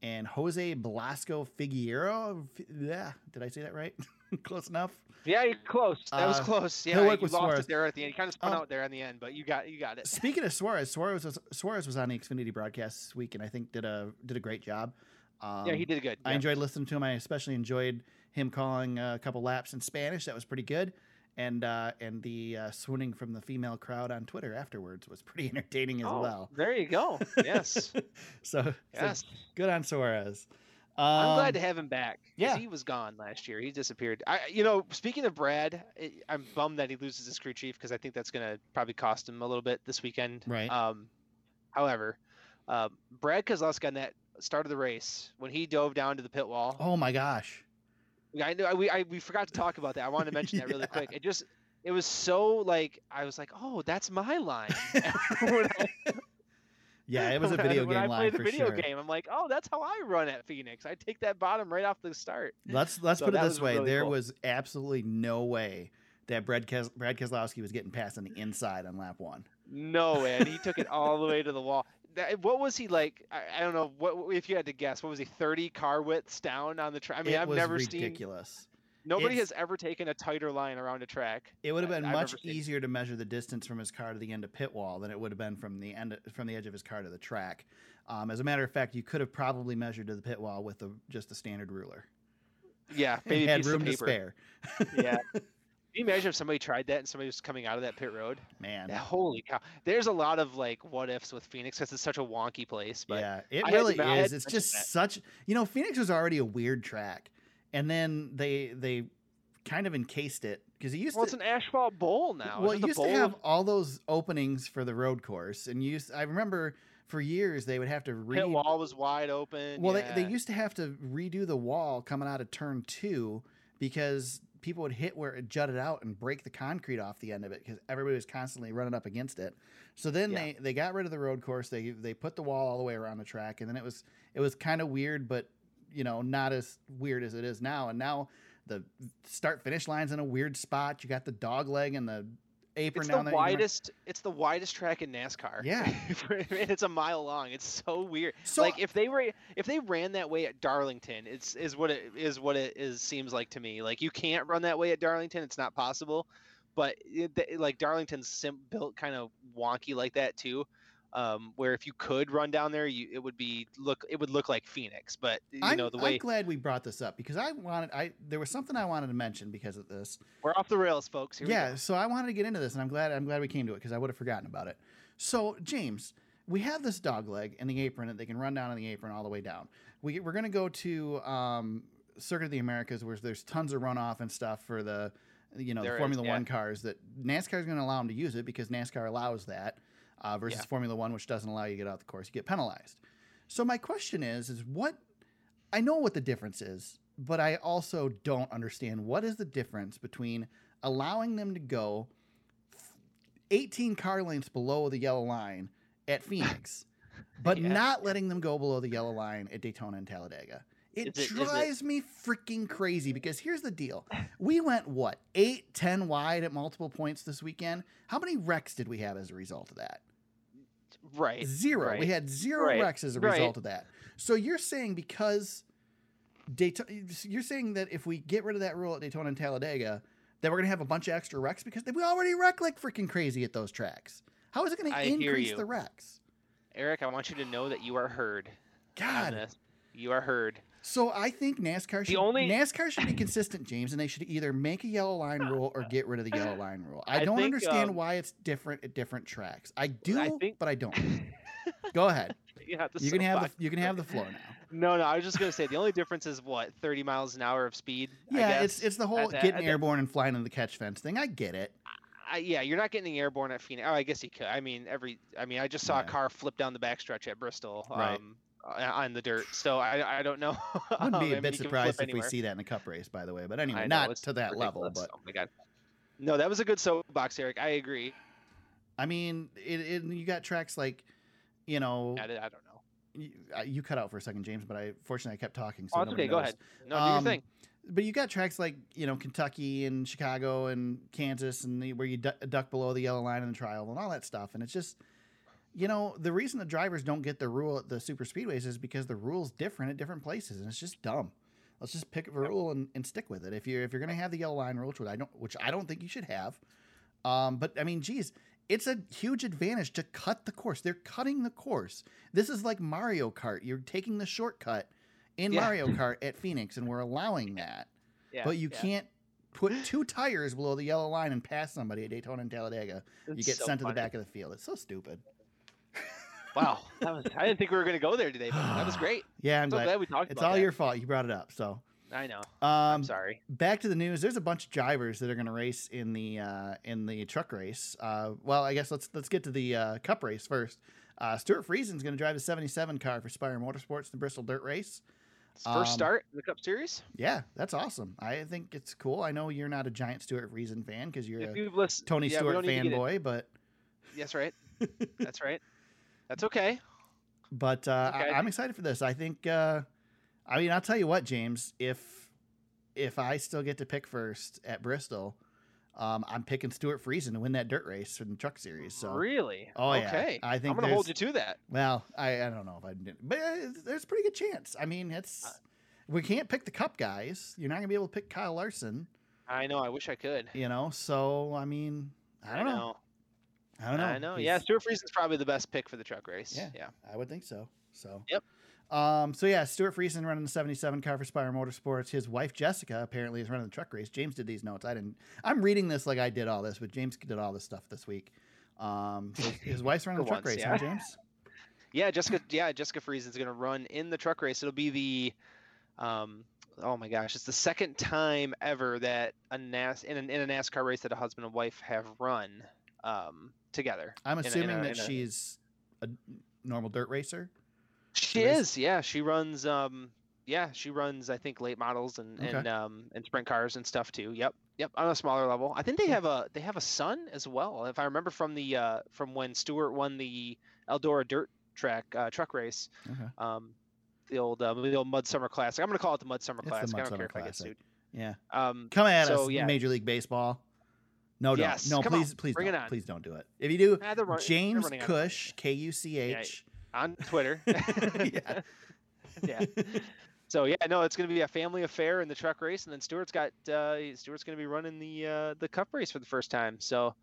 And Jose Blasco Figueroa, yeah, did I say that right? Close enough. Yeah, you're close. That was Uh, close. Yeah, he'll work you with lost Suarez. it there at the end. You kind of spun Oh. out there in the end, but you got you got it. Speaking of Suarez, Suarez was Suarez was on the Xfinity broadcast this week, and I think did a did a great job. Um, yeah, he did good. I yeah. enjoyed listening to him. I especially enjoyed him calling a couple laps in Spanish. That was pretty good. And uh, and the uh, swooning from the female crowd on Twitter afterwards was pretty entertaining as Oh, well. There you go. Yes. So, so yes. good on Suarez. Um, I'm glad to have him back. yeah. He was gone last year. He disappeared. I, you know, speaking of Brad, I- I'm bummed that he loses his crew chief because I think that's going to probably cost him a little bit this weekend. Right. Um, however, uh, Brad Keselowski on that start of the race when he dove down to the pit wall. Oh my gosh. I know we I, we forgot to talk about that. I wanted to mention that really quick. It just it was so like I was like, oh, that's my line. I, Yeah, it was a when video when I game play the for video sure. game. I'm like, oh, that's how I run at Phoenix. I take that bottom right off the start. Let's let's So put it this way: really there cool. was absolutely no way that Brad Kes- Brad Keselowski was getting past on the inside on lap one. No way, and he took it all the way to the wall. That, what was he like? I, I don't know. What if you had to guess? What was he? 30 car widths down on the track. I mean, it I've never seen. ridiculous. Nobody It's- has ever taken a tighter line around a track. It would have been I've much easier to measure the distance from his car to the end of pit wall than it would have been from the end from the edge of his car to the track. Um, as a matter of fact, you could have probably measured to the pit wall with a, just a standard ruler. Yeah, maybe had room to spare. Yeah. Can you imagine if somebody tried that and somebody was coming out of that pit road? Man, Yeah, holy cow! There's a lot of like what ifs with Phoenix because it's such a wonky place. But yeah, it I really I is. It's just that. such. You know, Phoenix was already a weird track, and then they they kind of encased it because it used well, to. Well, it's an asphalt bowl now. well, it used to have all those openings for the road course, and you used. I remember for years they would have to re. pit wall was wide open. Well, yeah. they, they used to have to redo the wall coming out of turn two because people would hit where it jutted out and break the concrete off the end of it because everybody was constantly running up against it. So then Yeah. they, they got rid of the road course. They they put the wall all the way around the track, and then it was it was kind of weird, but you know not as weird as it is now. And now the start finish line's in a weird spot. You got the dog leg and the apron It's the there. widest. It's the widest track in NASCAR. Yeah. and it's a mile long. It's so weird. So like if they were if they ran that way at Darlington, it's is what it is what it is seems like to me. Like you can't run that way at Darlington. It's not possible. But it, like Darlington's sim- built kind of wonky like that too. Um, where if you could run down there, you it would be look it would look like Phoenix. But you I'm, know the way. I'm glad we brought this up because I wanted I there was something I wanted to mention because of this. we're off the rails, folks. Here yeah, so I wanted to get into this, and I'm glad I'm glad we came to it because I would have forgotten about it. So James, we have this dog leg and the apron that they can run down on the apron all the way down. We we're gonna go to um, Circuit of the Americas where there's tons of runoff and stuff for the you know There the is, Formula yeah. One cars that NASCAR is going to allow them to use it because NASCAR allows that uh, versus Yeah. Formula One, which doesn't allow you to get out the course. You get penalized. So my question is, is what I know what the difference is, but I also don't understand what is the difference between allowing them to go 18 car lengths below the yellow line at Phoenix, but Yeah. not letting them go below the yellow line at Daytona and Talladega. It it- is it- drives me freaking crazy because here's the deal. We went what eight, ten wide at multiple points this weekend. How many wrecks did we have as a result of that? Right. Zero. We had zero Right, wrecks as a right. result of that. So you're saying because Daytona, you're saying that if we get rid of that rule at Daytona and Talladega, that we're gonna have a bunch of extra wrecks because we already wreck like freaking crazy at those tracks. How is it gonna I increase the wrecks? Eric, I want you to know that you are heard God. You are heard. So I think NASCAR should only- NASCAR should be consistent, James, and they should either make a yellow line rule or get rid of the yellow line rule. I, I don't think, understand um, why it's different at different tracks. I do, I think- but I don't. Go ahead. You, You can have the you can have the floor now. No, no. I was just gonna say the only difference is what 30 miles an hour of speed. I Yeah, it's it's the whole that- getting that- airborne and flying in the catch fence thing. I get it. I, yeah, you're not getting airborne at Phoenix. Oh, I guess you could. I mean, every. I mean, I just saw Yeah. a car flip down the backstretch at Bristol. Right. Um, on the dirt. So I, I don't know. Wouldn't Um, be a bit surprised if we see that in a cup race, by the way. But anyway, know, not to that level. But oh my god. No, that was a good soapbox, Eric. I agree. I mean, it, it, you got tracks like, you know, I, I don't know. you, uh, you cut out for a second, James, but I fortunately I kept talking. So Oh, okay. Go ahead. No, do Um, your thing. But you got tracks like you know Kentucky and Chicago and Kansas and the, where you du- duck below the yellow line in the trial and all that stuff, and it's just, you know, the reason the drivers don't get the rule at the super speedways is because the rule's different at different places, and it's just dumb. Let's just pick a rule and, and stick with it. If you're if you're gonna have the yellow line rule, which I don't, which I don't think you should have, um, but I mean, geez, it's a huge advantage to cut the course. They're cutting the course. This is like Mario Kart. You're taking the shortcut in Yeah. Mario Kart at Phoenix, and we're allowing that. Yeah, but you yeah. can't put two tires below the yellow line and pass somebody at Daytona and Talladega. you get so sent to the back of the field. It's so stupid. Wow, that was. I didn't think we were going to go there today, but that was great. Yeah, I'm so glad. glad we talked about it. It's all that. your fault. You brought it up. So, I know. um, I'm sorry. back to the news. There's a bunch of drivers that are going to race in the uh, in the truck race. Uh, well, I guess let's let's get to the uh, Cup race first. Uh, Stewart Friesen's going to drive the 77 car for Spire Motorsports, in the Bristol Dirt Race. First um, start in the Cup Series. Yeah, that's awesome. I think it's cool. I know you're not a giant Stewart Friesen fan because you're If a Tony yeah, Stewart to fanboy, but That's right. That's right. That's okay. but uh, Okay. I, I'm excited for this. I think. Uh, I mean, I'll tell you what, James. If if I still get to pick first at Bristol, um, I'm picking Stewart Friesen to win that dirt race in the Truck Series. So, really? Oh, yeah. okay. I think I'm gonna hold you to that. well, I, I don't know if I did, but uh, there's a pretty good chance. I mean, it's Uh, we can't pick the Cup guys. You're not gonna be able to pick Kyle Larson. I know. I wish I could. You know, so I mean, I don't know. I don't know. I know. He's- Yeah, Stewart Friesen's probably the best pick for the truck race. Yeah. Yeah. I would think so. So. Yep. Um, so yeah, Stewart Friesen running the 77 car for Spire Motorsports. His wife Jessica apparently is running the truck race. James did these notes. I didn't. I'm reading this like I did all this, but James did all this stuff this week. Um, so his, wife's running the truck once, race, yeah. huh, James? Yeah, Jessica. Yeah, Jessica Friesen's gonna run in the truck race. It'll be the, um, oh my gosh, it's the second time ever that a NAS in, an, in a NASCAR race that a husband and wife have run, um, together. I'm assuming a- that a- she's a normal dirt racer. She is. Yeah, she runs. Um, yeah, she runs. I think late models and Okay. and um and sprint cars and stuff too. Yep. Yep. On a smaller level. I think they have a they have a son as well. If I remember from the uh from when Stewart won the Eldora Dirt Track uh, truck race. Okay. um, the old uh, the old Mudsummer Classic. I'm gonna call it the Mudsummer It's Classic. I don't Summer care if I get sued. Yeah. Um, Come at So, us, yeah. Major League Baseball. No, don't. Yes, No, come on, please, please bring don't. on. Please don't do it. If you do, ah, they're run- James running out of money. Cush, K U C H. on Twitter. Yeah. yeah. So yeah, no, it's gonna be a family affair in the truck race, and then Stewart's got uh, Stewart's gonna be running the uh, the Cup race for the first time. So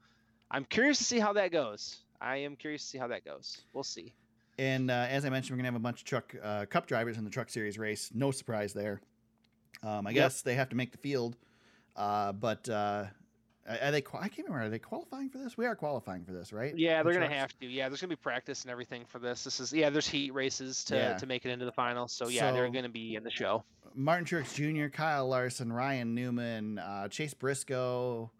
I'm curious to see how that goes. I am curious to see how that goes. We'll see. And uh, as I mentioned, we're gonna have a bunch of truck uh, cup drivers in the Truck Series race. No surprise there. Um, I Yep. guess they have to make the field, uh, but uh, are they? I can't remember. Are they qualifying for this? We are qualifying for this, right? Yeah, they're gonna have to. Yeah, there's gonna be practice and everything for this. This is yeah, there's heat races to, Yeah. to make it into the final. So yeah, they're gonna be in the show. Martin Truex Jr., Kyle Larson, Ryan Newman, uh, Chase Briscoe,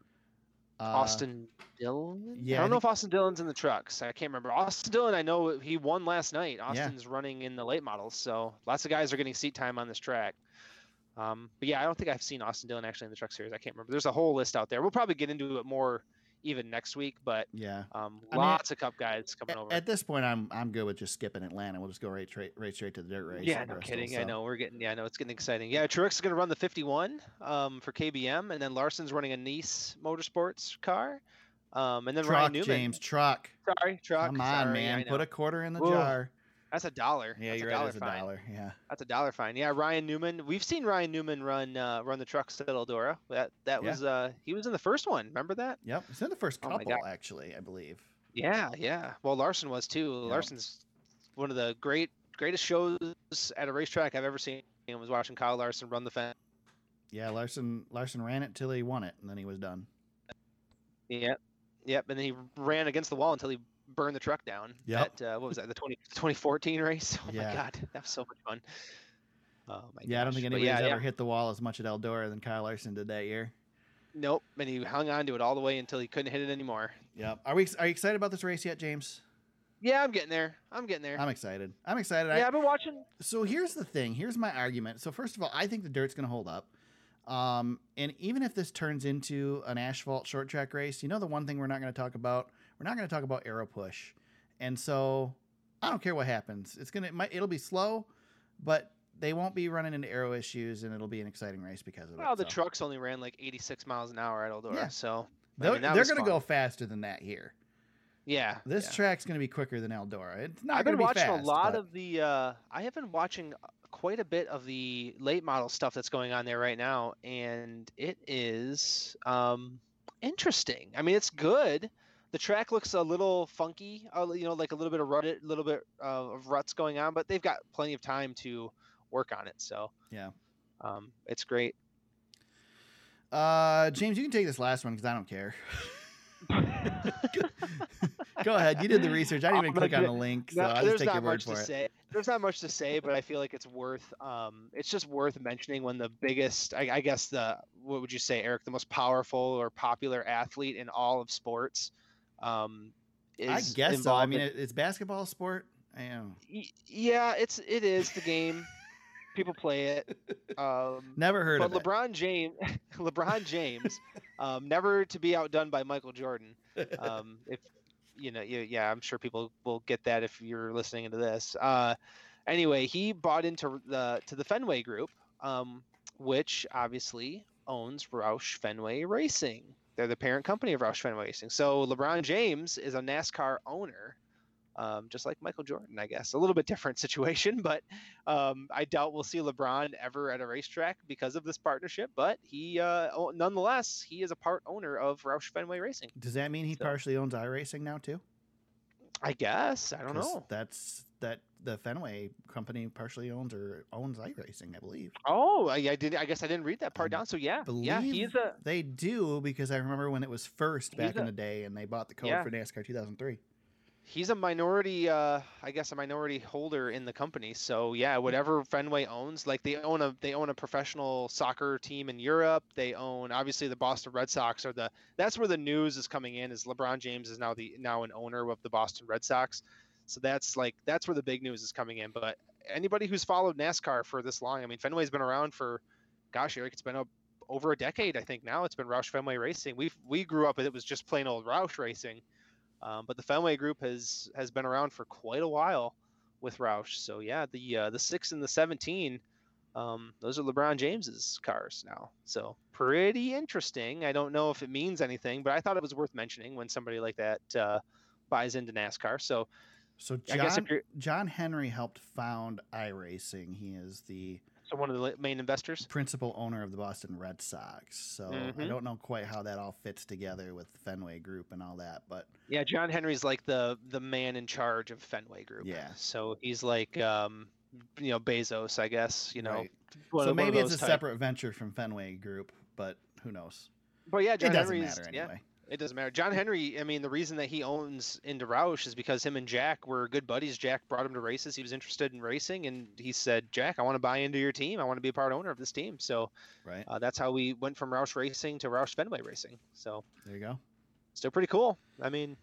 uh, Austin Dillon. yeah, I I don't know if Austin Dillon's in the trucks. I can't remember. Austin Dillon, I know he won last night. Austin's running in the late models, so lots of guys are getting seat time on this track. Um, but yeah, I don't think I've seen Austin Dillon actually in the truck series. I can't remember. There's a whole list out there. We'll probably get into it more even next week. But Yeah. um, I mean, lots of Cup guys coming A- over. At this point, I'm I'm good with just skipping Atlanta. We'll just go right straight right straight to the dirt race. yeah, at no Bristol, kidding. I know we're getting. Yeah, I know it's getting exciting. Yeah, Truex is going to run the 51 um, for KBM, and then Larson's running a Niece Motorsports car, um, and then Truck, Ryan Newman. James, truck. Sorry, truck. Come on, sorry, man. Put a quarter in the Ooh, jar. That's a dollar. Yeah, That's you're a right. dollar a dollar. Yeah. That's a dollar fine. Yeah, Ryan Newman. We've seen Ryan Newman run uh, run the trucks at Eldora. That that Yeah. was uh he was in the first one. Remember that? Yep. He's in the first Oh couple, God. actually, I believe. Yeah, yeah. Well, Larson was too. Yep. Larson's one of the great greatest shows at a racetrack I've ever seen. And was watching Kyle Larson run the fence. Yeah, Larson Larson ran it till he won it, and then he was done. Yep, yep. And then he ran against the wall until he burned the truck down. Yep. At uh, what was that? The 20, 2014 race. Oh Yeah. my god, that was so much fun. Oh my Yeah, I don't think anybody's yeah, ever yeah. hit the wall as much at Eldora than Kyle Larson did that year. Nope. And he hung on to it all the way until he couldn't hit it anymore. Yeah. Are we are you excited about this race yet, James? Yeah, I'm getting there. I'm getting there. I'm excited. I'm excited. I, yeah, I've been watching. so here's the thing. Here's my argument. So first of all, I think the dirt's going to hold up. Um, and even if this turns into an asphalt short track race, you know the one thing we're not going to talk about. We're not going to talk about aero push. And so I don't care what happens. It's gonna it might it'll be slow, but they won't be running into aero issues, and it'll be an exciting race because of Well, it. Well, the so. trucks only ran like 86 miles an hour at Eldora, Yeah. so I They're, mean, they're going to go faster than that here. yeah. This yeah. track's going to be quicker than Eldora. It's not I've going been to be watching fast. a lot but- of the. Uh, I have been watching quite a bit of the late model stuff that's going on there right now, and it is um, interesting. I mean, it's good. The track looks a little funky, you know, like a little bit of rut, a little bit uh, of ruts going on, but they've got plenty of time to work on it. So Yeah. um, it's great. Uh, James, you can take this last one because I don't care. Go ahead. You did the research. I didn't even click on the link, so No, I'll just there's take not your word much for to it. say. There's not much to say, but I feel like it's worth. Um, it's just worth mentioning when the biggest, I, I guess the, what would you say, Eric, the most powerful or popular athlete in all of sports, um, is I guess so. I mean, in- it's basketball sport. I am. Yeah, it's it is the game. People play it. Um, Never heard of it. but of LeBron James, LeBron James, um, never to be outdone by Michael Jordan. um, if you know, you, yeah, I'm sure people will get that if you're listening to this. Uh, anyway, he bought into the to the Fenway Group, um, which obviously owns Roush Fenway Racing. They're the parent company of Roush Fenway Racing. So LeBron James is a NASCAR owner, um, just like Michael Jordan, I guess. A little bit different situation, but um, I doubt we'll see LeBron ever at a racetrack because of this partnership. But he, uh, nonetheless, he is a part owner of Roush Fenway Racing. Does that mean he So- partially owns iRacing now too? I guess I don't know. That's that the Fenway company partially owns or owns iRacing, I believe. Oh, I, I did. I guess I didn't read that part I down. So yeah, Believe yeah, he's a They do because I remember when it was first back He's in the day, and they bought the code Yeah. for NASCAR 2003. He's a minority. Uh, I guess a minority holder in the company. So yeah, whatever Fenway owns, like they own a they own a professional soccer team in Europe. They own obviously the Boston Red Sox are the that's where the news is coming in. Is LeBron James is now the now an owner of the Boston Red Sox. So that's like that's where the big news is coming in. But anybody who's followed NASCAR for this long, I mean, Fenway's been around for, gosh, Eric, it's been over a decade, I think now. It's been Roush Fenway Racing. We we grew up, it was just plain old Roush Racing, um, but the Fenway Group has has been around for quite a while with Roush. So yeah, the uh, the six and the seventeen, um, those are LeBron James's cars now. So pretty interesting. I don't know if it means anything, but I thought it was worth mentioning when somebody like that uh, buys into NASCAR. So So John John Henry helped found iRacing. He is the so one of the main investors. principal owner of the Boston Red Sox. So I Mhm. don't know quite how that all fits together with Fenway Group and all that, but Yeah, John Henry's like the the man in charge of Fenway Group. Yeah. So he's like um you know Bezos, I guess, you know. Right. one so of- one of maybe it's a type. separate venture from Fenway Group, but who knows? But yeah, John it doesn't Henry's matter yeah, anyway. It doesn't matter. John Henry, I mean, the reason that he owns into Roush is because him and Jack were good buddies. Jack brought him to races. He was interested in racing, and he said, "Jack, I want to buy into your team. I want to be a part owner of this team." So Right uh, that's how we went from Roush Racing to Roush Fenway Racing. So there you go. still pretty cool. I mean,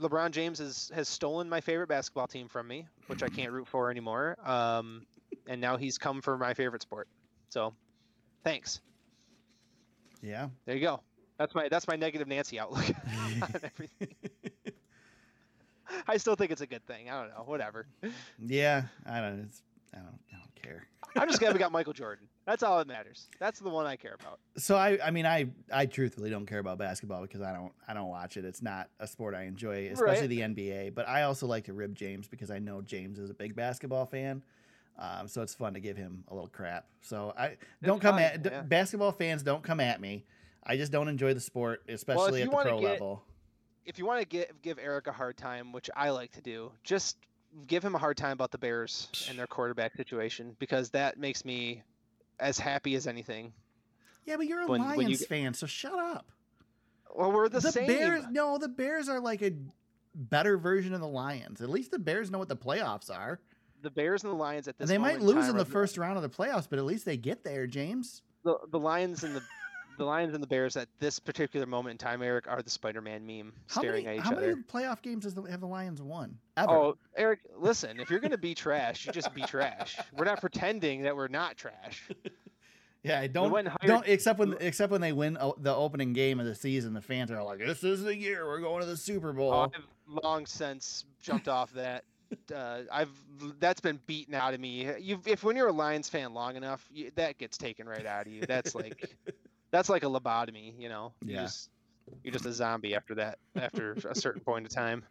LeBron James has has stolen my favorite basketball team from me, which I can't root for anymore. Um, and now he's come for my favorite sport. So, thanks. Yeah. There you go. That's my that's my negative Nancy outlook on everything. I still think it's a good thing. I don't know. Whatever. yeah, I don't. It's, I don't. I don't care. I'm just glad we got Michael Jordan. That's all that matters. That's the one I care about. So I, I mean, I, I truthfully don't care about basketball because I don't, I don't watch it. It's not a sport I enjoy, especially Right. the NBA. But I also like to rib James because I know James is a big basketball fan. Um, so it's fun to give him a little crap. So I don't come fine, at d- basketball fans. Don't come at me. I just don't enjoy the sport, especially you at the pro get- level. If you want to give give Eric a hard time, which I like to do, just give him a hard time about the Bears and their quarterback situation because that makes me as happy as anything. Yeah, but you're a when- when you Lions fan, so shut up. Well, we're the, same. Bears, no, the Bears are like a better version of the Lions. At least the Bears know what the playoffs are. The Bears and the Lions at this. And they might lose in the first round of the playoffs, but at least they get there, James. The the Lions and the the Lions and the Bears at this particular moment in time, Eric, are the Spider-Man meme How staring many, at each how other. many playoff games has the, have the Lions won? Ever? Oh, Eric, listen, if you're gonna be trash, you just be trash. We're not pretending that we're not trash. yeah, I don't hired- don't except when except when they win the opening game of the season, the fans are like, "This is the year we're going to the Super Bowl." Oh, I've long since jumped off that. Uh, I've that's been beaten out of me. You, if when you're a Lions fan long enough, you, that gets taken right out of you. That's like, that's like a lobotomy. You know, Yeah. just, you're just a zombie after that. After a certain point of time.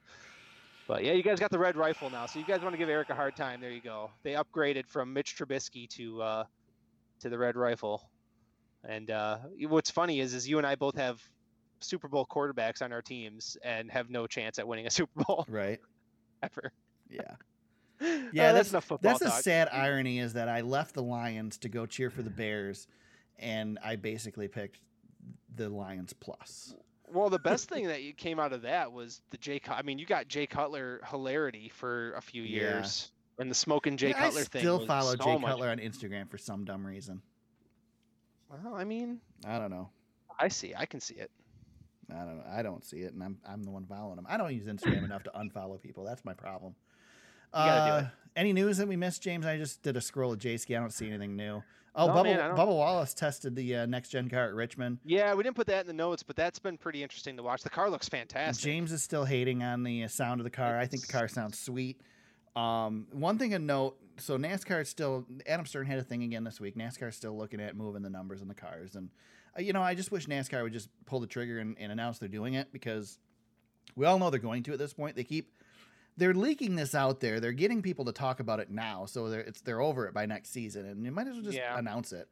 But yeah, you guys got the red rifle now, so you guys want to give Eric a hard time. There you go. They upgraded from Mitch Trubisky to uh, to the red rifle. And uh, what's funny is, is you and I both have Super Bowl quarterbacks on our teams and have no chance at winning a Super Bowl right? ever. Yeah. Yeah, Yeah, that's enough football That's talk. sad irony is that I left the Lions to go cheer for the Bears, and I basically picked the Lions plus. Well, the best thing that came out of that was the Jay. I mean, you got Jay Cutler hilarity for a few Yeah. years, and the smoking Jay Yeah, Cutler I thing. still follow so Jay much- Cutler on Instagram for some dumb reason. Well, I mean, I don't know. I see. I can see it. I don't know. I don't see it, and I'm I'm the one following them. I don't use Instagram enough to unfollow people. That's my problem. Uh, any news that we missed, James? I just did a scroll of Jayski. I don't see anything new. Oh, No, Bubba, man, Bubba Wallace tested the uh, next gen car at Richmond. Yeah, we didn't put that in the notes, but that's been pretty interesting to watch. The car looks fantastic. James is still hating on the uh, sound of the car. I think the car sounds sweet. Um, one thing to note: so NASCAR is still. Adam Stern had a thing again this week. NASCAR is still looking at moving the numbers in the cars, and uh, you know, I just wish NASCAR would just pull the trigger and, and announce they're doing it because we all know they're going to at this point. They keep they're leaking this out there. They're getting people to talk about it now, so they're it's they're over it by next season, and you might as well just Yeah. announce it.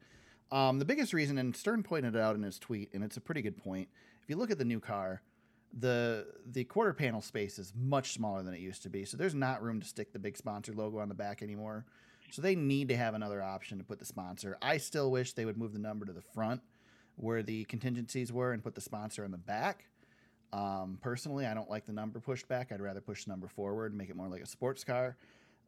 Um, the biggest reason, and Stern pointed it out in his tweet, and it's a pretty good point. If you look at the new car, the the quarter panel space is much smaller than it used to be, so there's not room to stick the big sponsor logo on the back anymore. So they need to have another option to put the sponsor. I still wish they would move the number to the front where the contingencies were and put the sponsor on the back. Um, personally, I don't like the number pushed back. I'd rather push the number forward and make it more like a sports car.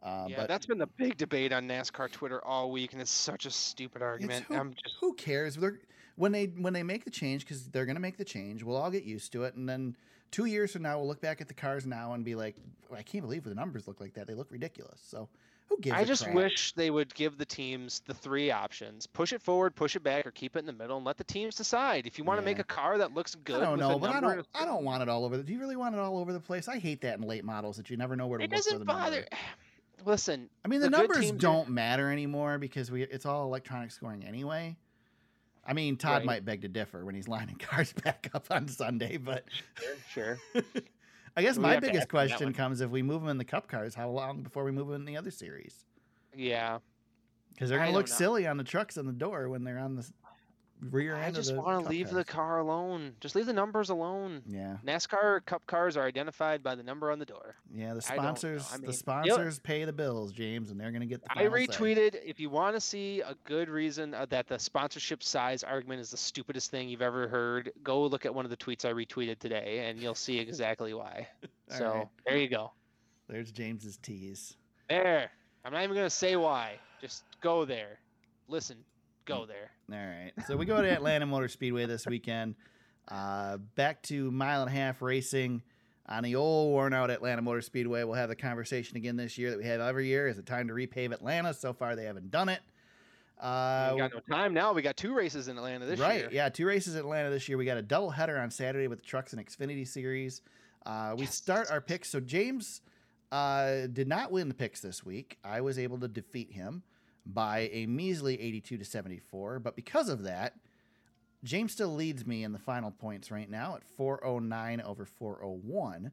Uh, yeah, but that's been the big debate on NASCAR Twitter all week, and it's such a stupid argument. who- I'm just who cares? They're, when they when they make the change, because they're going to make the change, we'll all get used to it, and then two years from now, we'll look back at the cars now and be like, I can't believe the numbers look like that. They look ridiculous. So who gives? I a just crap? wish they would give the teams the three options: push it forward, push it back, or keep it in the middle, and let the teams decide. If you want to make a car that looks good, I don't know, but I don't. of- I don't want it all over. The, do you really want it all over the place? I hate that in late models that you never know where to It look for doesn't the bother. Listen, I mean, the, the numbers don't matter anymore because we it's all electronic scoring anyway. I mean, Todd Right. might beg to differ when he's lining cars back up on Sunday, but sure. I guess my biggest ask him that question comes if we move them in the Cup cars, how long before we move them in the other series? Yeah, Because they're going to look know. silly on the trucks on the door when they're on the rear I just want to leave the car alone. Just leave the numbers alone. Yeah, NASCAR Cup cars are identified by the number on the door. yeah. The I don't know. sponsors, I mean, the yep. sponsors pay the bills, James, and they're going to get the. I final say. retweeted. If you want to see a good reason uh, that the sponsorship size argument is the stupidest thing you've ever heard, go look at one of the tweets I retweeted today, and you'll see exactly why. So right. there you go. There's James's tease. There. I'm not even gonna say why. Just go there. Listen. Go there. All right. So we go to Atlanta Motor Speedway this weekend. Uh, back to mile and a half racing on the old worn out Atlanta Motor Speedway. We'll have the conversation again this year that we have every year. Is it time to repave Atlanta? So far, they haven't done it. Uh, we got no time now. We got two races in Atlanta this right, year. Right. Yeah, two races in Atlanta this year. We got a double header on Saturday with the Trucks and Xfinity Series. Uh, we Yes. start our picks. So James uh, did not win the picks this week. I was able to defeat him by a measly 82 to 74. But because of that, James still leads me in the final points right now at 409 over 401,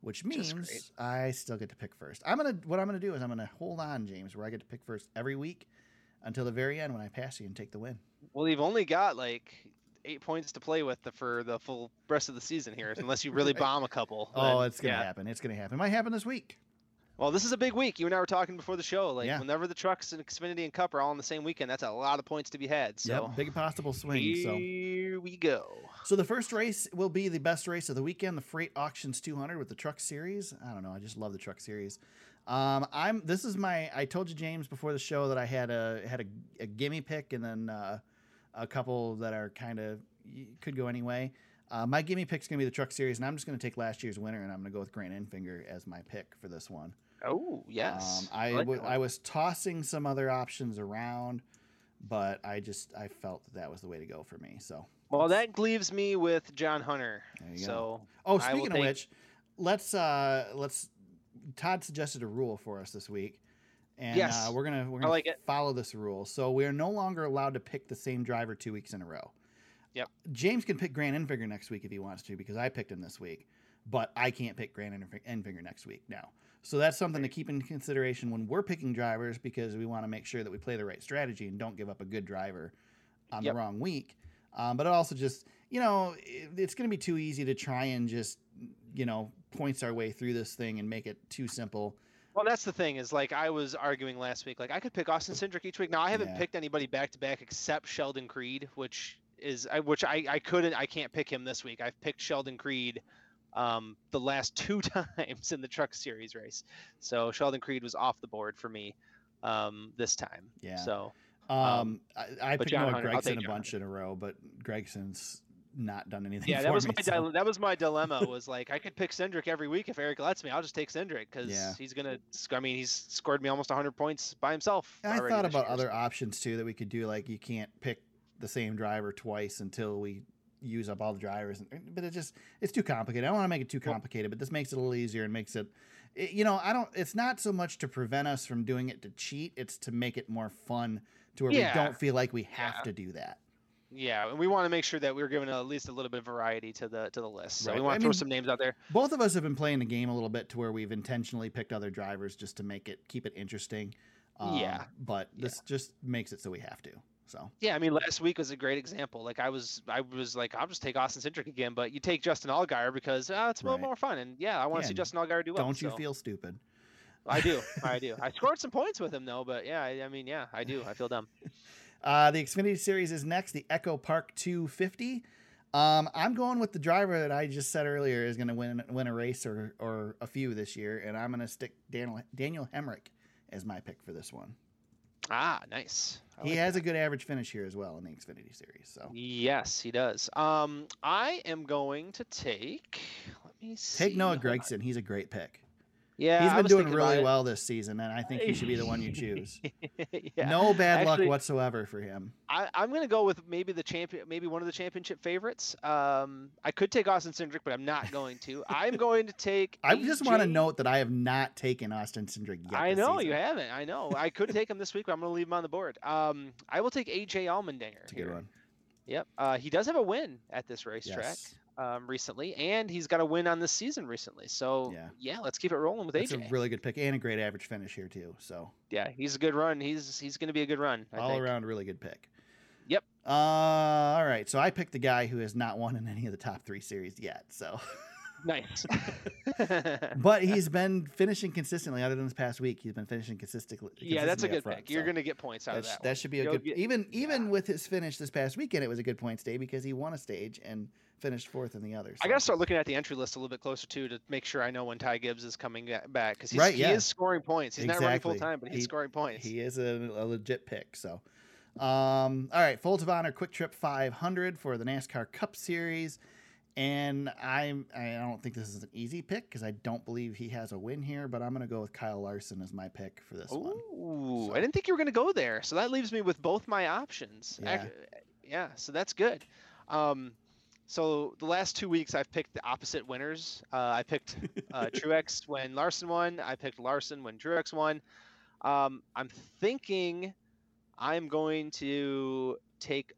which means. I still get to pick first. I'm gonna what I'm gonna do is I'm gonna hold on, James, where I get to pick first every week until the very end when I pass you and take the win. Well, you've only got like eight points to play with the, for the full rest of the season here, unless you really Right. bomb a couple. Oh, it's gonna yeah. happen. It's gonna happen. It might happen this week. Well, this is a big week. You and I were talking before the show. Like, Yeah. whenever the trucks and Xfinity and Cup are all on the same weekend, that's a lot of points to be had. So Yep, big possible swing. So, here we go. so the first race will be the best race of the weekend, the Fr8Auctions 200 with the Truck Series. I don't know. I just love the Truck Series. Um, I'm. This is my. I told you James before the show that I had a had a, a gimme pick and then uh, a couple that are kind of could go anyway. Uh, my gimme pick's gonna be the Truck Series, and I'm just gonna take last year's winner, and I'm gonna go with Grant Enfinger as my pick for this one. Oh, yes. Um, I like w-. I was tossing some other options around, but I just I felt that, that was the way to go for me. So well, that leaves me with John Hunter. You go. So oh, speaking of take- which, let's uh let's. Todd suggested a rule for us this week, and Yes. uh, we're gonna we're gonna like follow this rule. So we are no longer allowed to pick the same driver two weeks in a row. Yep. James can pick Grant Enfinger next week if he wants to because I picked him this week, but I can't pick Grant Enf- Enfinger next week now. So that's something to keep in consideration when we're picking drivers because we want to make sure that we play the right strategy and don't give up a good driver on Yep. the wrong week. Um, but it also just, you know, it- it's going to be too easy to try and just, you know, points our way through this thing and make it too simple. Well, that's the thing is like I was arguing last week. Like I could pick Austin Cindric each week. Now I haven't Yeah. picked anybody back to back except Sheldon Creed, which is I, which I I couldn't I can't pick him this week. I've picked Sheldon Creed um, the last two times in the Truck Series race, so Sheldon Creed was off the board for me um, this time. Yeah. So Um, Um, I, I picked Noah Hunter, Gragson a bunch in a row, but Gragson's not done anything yeah, that was me. my so- dile- that was my dilemma. Was like I could pick Cindric every week if Eric lets me. I'll just take Cindric because Yeah. he's gonna. I mean, he's scored me almost 100 points by himself. I thought about year, other options too that we could do. Like you can't pick the same driver twice until we use up all the drivers. and- But it just it's too complicated. I don't want to make it too complicated, but this makes it a little easier and makes it. it- You know, I don't. It's not so much to prevent us from doing it to cheat. It's to make it more fun to where Yeah. we don't feel like we have Yeah. to do that. Yeah, and we want to make sure that we're giving at least a little bit of variety to the to the list. So Right. we want to throw mean- some names out there. Both of us have been playing the game a little bit to where we've intentionally picked other drivers just to make it keep it interesting. Um, Yeah. But this just makes it so we have to. So Yeah, I mean last week was a great example. Like I was I was like I'll just take Austin Cindric again, but you take Justin Allgaier because uh, it's a little Right. more fun. And yeah, I want to Yeah, see Justin Allgaier do well. don't you so- feel stupid? I do, I do. I scored some points with him though, but yeah, I, I mean yeah, I do. I feel dumb. Uh, the Xfinity Series is next, the EchoPark 250. Um, I'm going with the driver that I just said earlier is going to win win a race or or a few this year, and I'm going to stick Daniel Daniel Hemric as my pick for this one. Ah, nice. I he like has a good average finish here as well in the Xfinity Series. So Yes, he does. Um, I am going to take. Let me see. take Noah. Gragson. He's a great pick. Yeah, He's been doing really well this season, and I think he should be the one you choose. yeah. No bad Actually- luck whatsoever for him. I, I'm gonna go with maybe the champion, maybe one of the championship favorites. Um, I could take Austin Cindric, but I'm not going to. I'm going to take. I just want to note that I have not taken Austin Cindric yet. I know you haven't. I know. I could take him this week, but I'm going to leave him on the board. Um, I will take AJ Allmendinger. It's a good here. one. Yep. Uh, he does have a win at this racetrack Yes. Um, recently, and he's got a win on this season recently. So Yeah. yeah, let's keep it rolling with That's AJ. a really good pick and a great average finish here too. So yeah, he's a good run. He's he's going to be a good run. I all think. around really good pick. Yep. Uh, all right. So I picked the guy who has not won in any of the top three series yet. So, Nice. but he's been finishing consistently. Other than this past week, he's been finishing consistently. yeah, that's a good front, pick. You're so going to get points out of that. that should be a You'll good. get- even even yeah. with his finish this past weekend, it was a good points day because he won a stage and finished fourth in the others. I gotta start looking at the entry list a little bit closer too to make sure I know when Ty Gibbs is coming back because Right, he is scoring points. He's not running full time, but he's He- scoring points. He is a, a legit pick. So, um, all right, Folds of Honor QuikTrip 500 for the NASCAR Cup Series. And I'm I don't think this is an easy pick because I don't believe he has a win here, but I'm gonna go with Kyle Larson as my pick for this one. Ooh, So- I didn't think you were going to go there. So that leaves me with both my options. Yeah. Ac- yeah, so that's good. Um, so the last two weeks I've picked the opposite winners. Uh, I picked uh, Truex when Larson won. I picked Larson when Truex won. Um, I'm thinking I'm going to take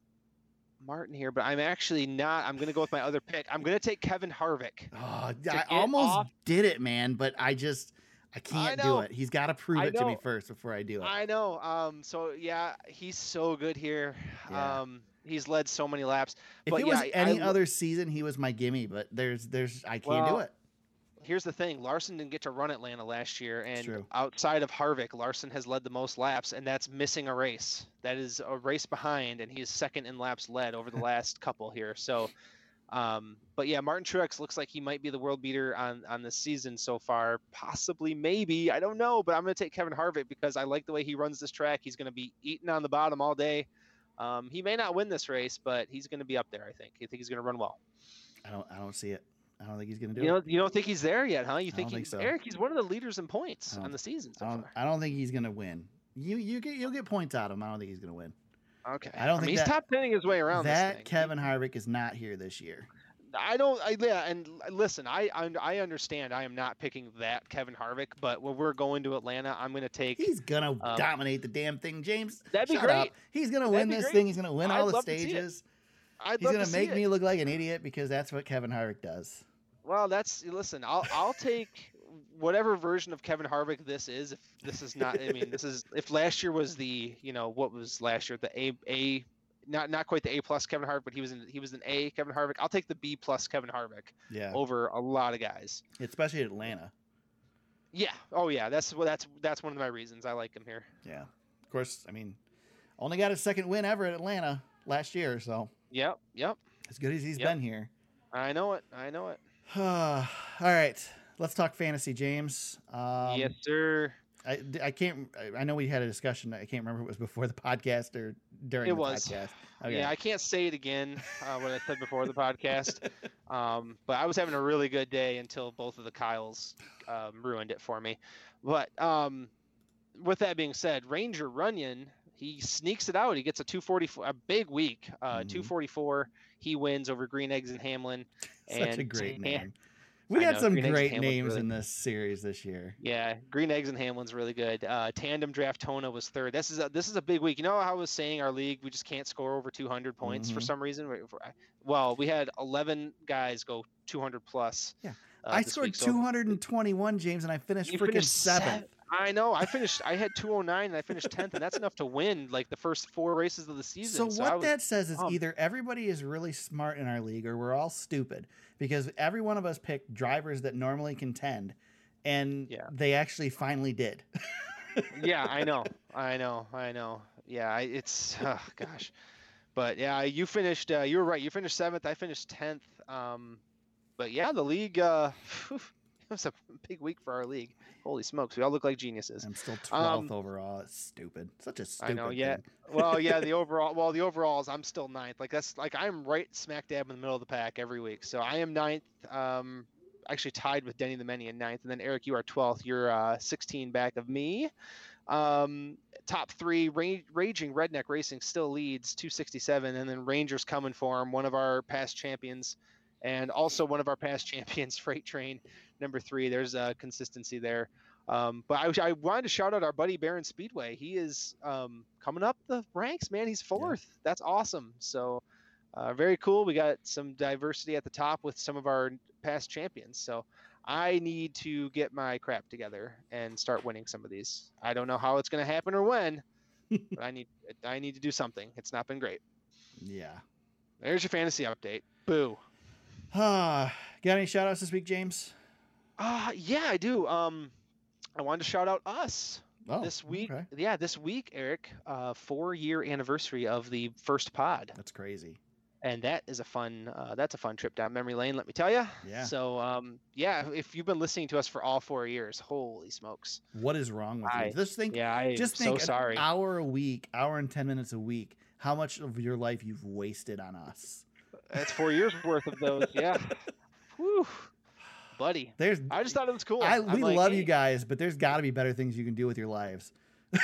Martin here, but I'm actually not. I'm going to go with my other pick. I'm going to take Kevin Harvick. Oh, I almost off- did it, man, but I just I can't do it. He's got to prove I it to me first before I do it. I know. Um, so yeah, he's so good here. Yeah. Um, he's led so many laps. if but it yeah, was any I- other season, he was my gimme, but there's there's I can't do it. Here's the thing: Larson didn't get to run Atlanta last year, and outside of Harvick, Larson has led the most laps, and that's missing a race. That is a race behind, and he is second in laps led over the last couple here. So, um, but yeah, Martin Truex looks like he might be the world beater on on this season so far. Possibly, maybe, I don't know, but I'm going to take Kevin Harvick because I like the way he runs this track. He's going to be eating on the bottom all day. Um, he may not win this race, but he's going to be up there. I think. I think he's going to run well. I don't I don't see it. I don't think he's gonna do You it. don't, you don't think he's there yet, huh? You think, think so. Eric? He's one of the leaders in points on the season so I don't, far. I don't think he's gonna win. You you get you'll get points out of him. I don't think he's gonna win. Okay. I don't mean, think he's that- top tenning his way around. this that. Kevin Harvick is not here this year. I don't. I, yeah, and listen, I, I I understand. I am not picking that Kevin Harvick, but when we're going to Atlanta, I'm going to take. He's gonna Um, dominate the damn thing, James. That'd be great. up. He's gonna win this great. thing. He's gonna win all I'd the see it. stages. He's gonna to make me look like an idiot because that's what Kevin Harvick does. Well, that's listen. I'll I'll take whatever version of Kevin Harvick this is. If this is not, I mean, this is if last year was the you know what was last year the A A. Not, not quite the A plus Kevin Harvick, but he was in he was an A Kevin Harvick. I'll take the B plus Kevin Harvick Yeah, over a lot of guys. especially Atlanta. Yeah. Oh yeah. That's well. That's that's one of my reasons I like him here. Yeah, of course. I mean, only got his second win ever at Atlanta last year, so Yep. Yep. as good as he's Yep. been here. I know it. I know it. all right, let's talk fantasy, James. Um, yes, sir. I, I can't. I- know we had a discussion. I can't remember if it was before the podcast or during It the was. podcast. Okay. Yeah, I can't say it again. Uh, what I said before the podcast. Um, but I was having a really good day until both of the Kyles um, ruined it for me. But um, with that being said, Ranger Runyon he sneaks it out. He gets a 244, a big week. Uh, Mhm. 244. He wins over Green Eggs and Hamlin. Such a great name. We got some Green great names really- in this series this year. Yeah, Green Eggs and Hamlin's really good. Uh, Tandem Draft Tona was third. This is a, this is a big week. You know how I was saying our league we just can't score over 200 points for Mhm. some reason. Well, we had 11 guys go 200 plus. Yeah. uh, I scored week, so 221, James, and I finished freaking seventh. I know. I finished. I had 209 and I finished 10th, and that's enough to win like the first four races of the season. So season. what was, that says is pumped. either everybody is really smart in our league or we're all stupid because every one of us picked drivers that normally contend and Yeah. they actually finally did. yeah, I know. I know. I know. Yeah, I, it's oh, gosh. But yeah, you finished. Uh, you were right. You finished seventh. I finished tenth. Um, but yeah, the league. Uh, was a big week for our league. Holy smokes, we all look like geniuses. I'm still 12th Um, overall. It's stupid. Such a stupid I know, yeah. Well, yeah, the overall. Well, the overalls. I'm still ninth. Like that's like I'm right smack dab in the middle of the pack every week. So I am ninth. Um, actually tied with Denny the Many in ninth, and then Eric, you are twelfth. You're uh, 16 back of me. Um, top three, Ra- Raging Redneck Racing still leads 267, and then Rangers coming for him, one of our past champions, and also one of our past champions, Freight Train, number three. There's a consistency there. Um, but I, I wanted to shout out our buddy Baron Speedway. He is um, coming up the ranks, man. He's fourth. That's awesome. So uh, very cool. We got some diversity at the top with some of our past champions. So I need to get my crap together and start winning some of these. I don't know how it's going to happen or when, but I need I need to do something. It's not been great. Yeah. There's your fantasy update. Boo. Ah, got any shout outs this week, James? Uh yeah, I do. Um I wanted to shout out us. Oh, this week okay. yeah this week eric uh four year anniversary of the first pod That's crazy. and that is a fun uh, that's a fun trip down memory lane let me tell you Yeah. so um yeah if you've been listening to us for all four years holy smokes What is wrong with I- you? Just think, yeah i'm just so think sorry hour a week, hour and 10 minutes a week, how much of your life you've wasted on us. That's four years worth of those. Yeah. Whew. Buddy. There's I just thought it was cool. I, we like, love hey, you guys, but there's got to be better things you can do with your lives.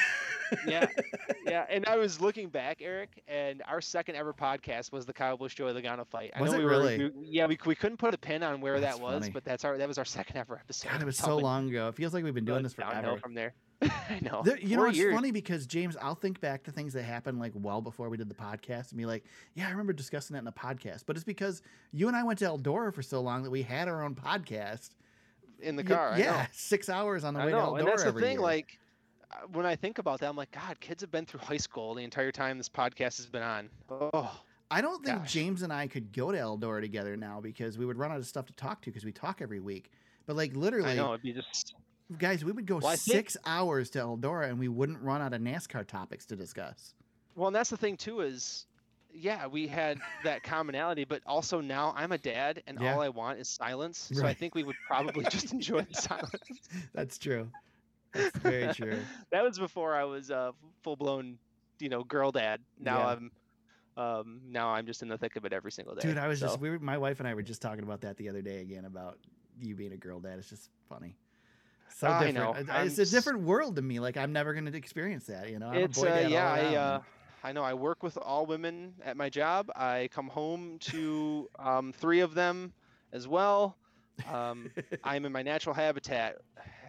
yeah, yeah. And I was looking back, Eric, and our second ever podcast was the Kyle Busch Joey Logano fight. I Was know it we really? Were, we, yeah, we, we couldn't put a pin on where That's that was, funny. but that's our that was our second ever episode. God, it was so long ago. It feels like we've been doing this forever. from there. I know. There- you know, Four it's years. funny because James, I'll think back to things that happened like well before we did the podcast and be like, "Yeah, I remember discussing that in the podcast." But it's because you and I went to Eldora for so long that we had our own podcast in the Y- car. I Yeah, know. six hours on the I way know, to Eldora and that's the every thing. year. Like when I think about that, I'm like, God, kids have been through high school the entire time this podcast has been on. Oh, I don't think gosh. James and I could go to Eldora together now because we would run out of stuff to talk to because we talk every week. But like I literally, know it'd be just guys, we would go Well, I think- six hours to Eldora and we wouldn't run out of NASCAR topics to discuss. well, and that's the thing too is. Yeah, we had that commonality, but also now I'm a dad, and Yeah. all I want is silence. So I think we would probably just enjoy the silence. That's true. That's very true. that was before I was a full blown, you know, girl dad. Now Yeah. I'm, um, now I'm just in the thick of it every single day. Dude, I was just we were, my wife and I were just talking about that the other day again about you being a girl dad. It's just funny. So I different. know. I- I'm It's a different world to me. Like I'm never going to experience that. You know, I'm it's a boy uh, yeah, I uh, I know I work with all women at my job. I come home to um, three of them as well. Um, I'm in my natural habitat,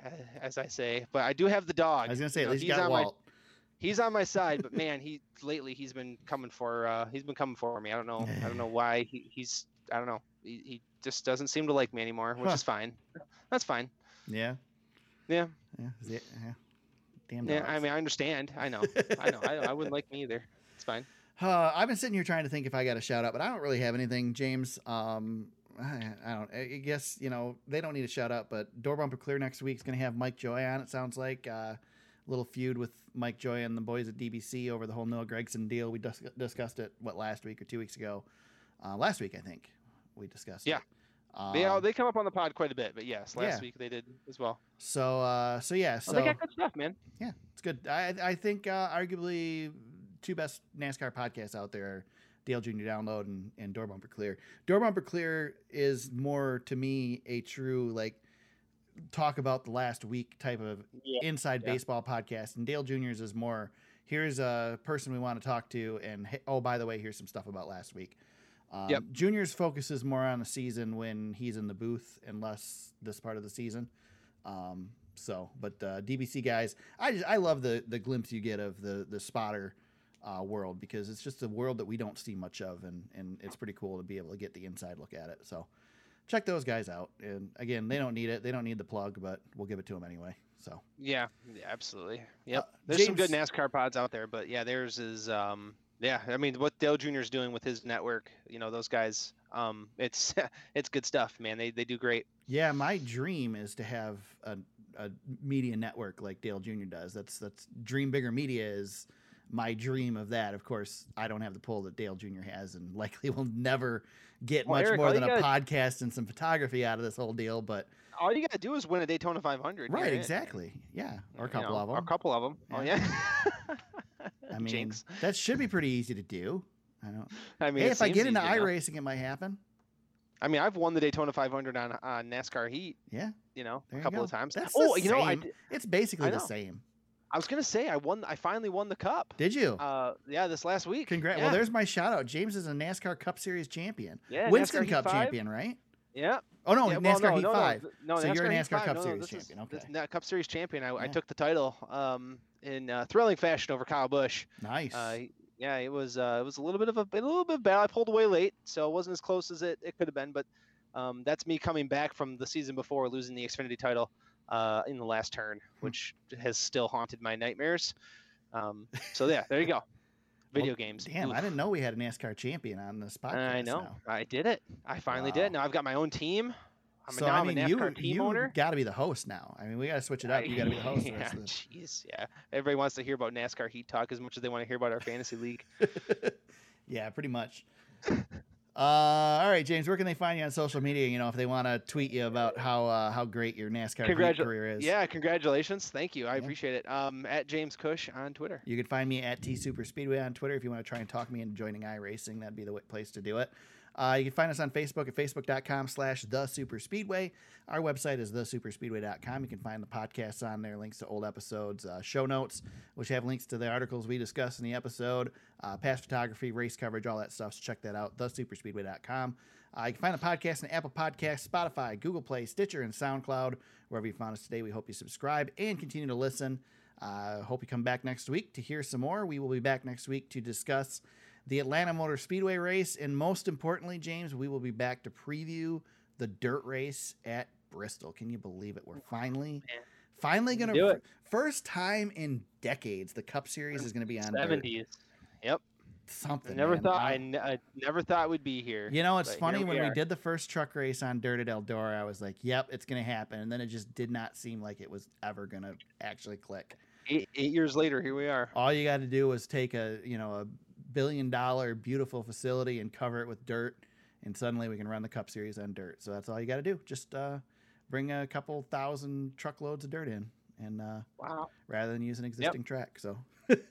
as I say, but I do have the dog. I was going to say You at know, least he's got on my he's on my side, but man, he lately he's been coming for uh, he's been coming for me. I don't know. I don't know why he, he's I don't know. He, he just doesn't seem to like me anymore, which Huh. is fine. That's fine. Yeah. Yeah. Yeah. Yeah. Damn. Yeah. I mean, I understand. I know. I know. I, I wouldn't like me either. It's fine. Uh, I've been sitting here trying to think if I got a shout out, but I don't really have anything, James. Um, I, don't. I guess you know they don't need a shout out, but door bumper clear next week is going to have Mike Joy on. It sounds like uh, a little feud with Mike Joy and the boys at DBC over the whole Noah Gragson deal. We dis- discussed it what last week or two weeks ago. Uh, last week, I think we discussed. Yeah. It. Um, They all they come up on the pod quite a bit, but yes, last yeah. week they did as well. so uh, so yeah. So Oh, they got good stuff, man. Yeah, it's good. I I think uh, arguably two best NASCAR podcasts out there are Dale Jr. Download and, and Door Bumper Clear. Door Bumper Clear is more to me a true like talk about the last week type of Yeah. inside Yeah. baseball podcast, and Dale Jr.'s is more here's a person we want to talk to, and hey, oh by the way, here's some stuff about last week. Um, Yep. Junior's focuses more on the season when he's in the booth and less this part of the season. Um, so, but uh, DBC guys, I just I love the the glimpse you get of the the spotter uh, world because it's just a world that we don't see much of, and and it's pretty cool to be able to get the inside look at it. So, check those guys out. And again, they don't need it, they don't need the plug, but we'll give it to them anyway. So, Yeah, yeah, absolutely. Yep. Uh, There's some good NASCAR pods out there, but yeah, theirs is um yeah, I mean what Dale Jr. is doing with his network, you know, those guys, um it's it's good stuff, man. They they do great. yeah, my dream is to have a, a media network like Dale Jr. does. That's that's Dream Bigger Media is my dream of that. Of course, I don't have the pull that Dale Jr. has, and likely will never get Well, much Eric, more than a gotta- podcast and some photography out of this whole deal. But All you got to do is win a Daytona 500. right, exactly, yeah, or a You couple know, of or them. A couple of them. Oh Yeah. yeah. I mean, Jinx. that should be pretty easy to do. I don't. I mean, hey, if I get into iRacing, it might happen. I mean, I've won the Daytona 500 on on NASCAR Heat. Yeah, You know, there a couple of times. That's oh, you know, I, It's basically I the same. I was gonna say I won. I finally won the cup. Did you? Uh, yeah, this last week. Congrats. Yeah. Well, there's my shout out. James is a NASCAR Cup Series champion. yeah, Winston NASCAR Cup champion, right? Yeah. Oh no, yeah, well, NASCAR no, Heat no, Five. No, no, So you're a NASCAR. Cup Series this is- champion, this- okay. na- Cup Series champion. I, I took the title um, in uh, thrilling fashion over Kyle Busch. Nice. Uh, yeah, it was uh, it was a little bit of a, a little bit bad. I pulled away late, so it wasn't as close as it, it could have been. But um, that's me coming back from the season before losing the Xfinity title uh, in the last turn, Hmm. which has still haunted my nightmares. Um, so yeah, there you go. Video games. Damn, I didn't know we had a NASCAR champion on this podcast. I know. now. I did it. I finally Wow. did. Now I've got my own team. I'm so I mean, you you owner. got to be the host now. I mean, we got to switch it up. You got to be the host. yeah, jeez, yeah. Everybody wants to hear about NASCAR Heat Talk as much as they want to hear about our fantasy league. yeah, pretty much. Uh, all right, James. Where can they find you on social media? You know, if they want to tweet you about how uh, how great your NASCAR Congratu- career is. Yeah, congratulations. Thank you. I Yeah. appreciate it. Um, at James Cush on Twitter. You can find me at T Super Speedway on Twitter if you want to try and talk me into joining iRacing. That'd be the place to do it. Uh, you can find us on Facebook at facebook.com slash the super speedway. Our website is thesuperspeedway.com. You can find the podcasts on there, links to old episodes, uh, show notes, which have links to the articles we discuss in the episode, uh, past photography, race coverage, all that stuff. So check that out, thesuperspeedway.com. Uh, you can find the podcast on Apple Podcasts, Spotify, Google Play, Stitcher, and SoundCloud. Wherever you found us today, we hope you subscribe and continue to listen. Uh, hope you come back next week to hear some more. We will be back next week to discuss the Atlanta Motor Speedway race. And most importantly, James, we will be back to preview the dirt race at Bristol. Can you believe it? We're finally, finally going Do to, it. first time in decades, the Cup Series is going to be on. Seventies. Yep. Something. I never man. thought I, n- I never thought we'd be here. You know, it's funny here we when we did the first truck race on dirt at Eldora, I was like, "Yep, it's going to happen," and then it just did not seem like it was ever going to actually click. Eight, eight years later, here we are. All you got to do was take a you know a billion dollar beautiful facility and cover it with dirt, and suddenly we can run the Cup Series on dirt. So that's all you got to do. Just uh, bring a couple thousand truckloads of dirt in, and uh, Wow. rather than use an existing track. So,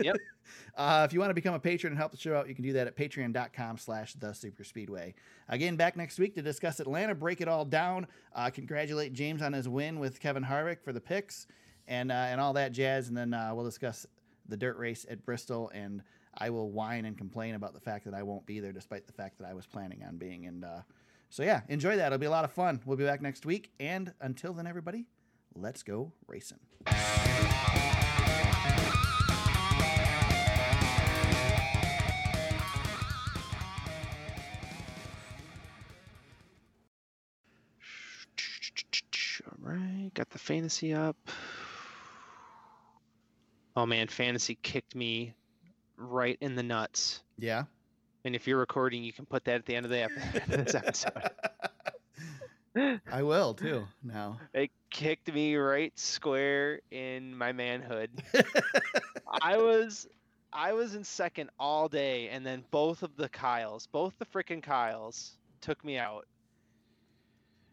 Yep. uh, if you want to become a patron and help the show out, you can do that at patreon.com slash the super speedway. Again, back next week to discuss Atlanta, break it all down. Uh, congratulate James on his win with Kevin Harvick for the picks and, uh, and all that jazz. And then uh, we'll discuss the dirt race at Bristol. And I will whine and complain about the fact that I won't be there, despite the fact that I was planning on being. And uh, so, yeah, enjoy that. It'll be a lot of fun. We'll be back next week. And until then, everybody, let's go racing. All right, got the fantasy up. Oh man, fantasy kicked me right in the nuts. Yeah. And if you're recording, you can put that at the end of the ep- this episode. I will too. Now. It kicked me right square in my manhood. I was I was in second all day and then both of the Kyles, both the freaking Kyles took me out.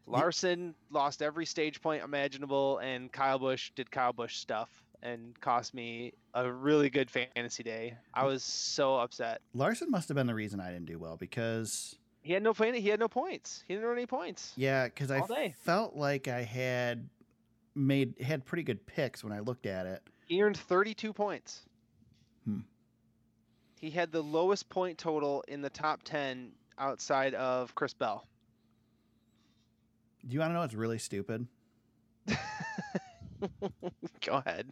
Larson lost every stage point imaginable and Kyle Busch did Kyle Busch stuff and cost me a really good fantasy day. I was so upset. Larson must have been the reason I didn't do well because He had no he had no points. He didn't earn any points. yeah, because I day. felt like I had made had pretty good picks when I looked at it. He earned 32 points. Hmm. He had the lowest point total in the top 10 outside of Chris Bell. Do you want to know what's really stupid? Go ahead.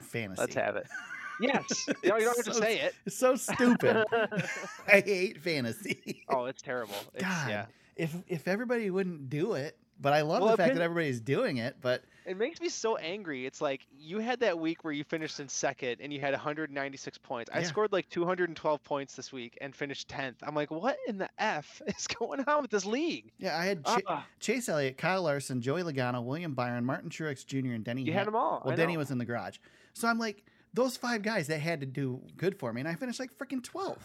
Fantasy. Let's have it. Yes. You don't, have to So say it. It's so stupid. I hate fantasy. oh, it's terrible. It's, God, Yeah. if if everybody wouldn't do it, but I love Well, the fact that everybody's doing it. But It makes me so angry. It's like you had that week where you finished in second and you had 196 points. I scored like 212 points this week and finished 10th. I'm like, what in the F is going on with this league? yeah, I had Ch- Ah, Chase Elliott, Kyle Larson, Joey Logano, William Byron, Martin Truex Jr., and Denny. you Ha- had them all. Well, Denny was in the garage. So I'm like, those five guys that had to do good for me, and I finished like freaking 12th.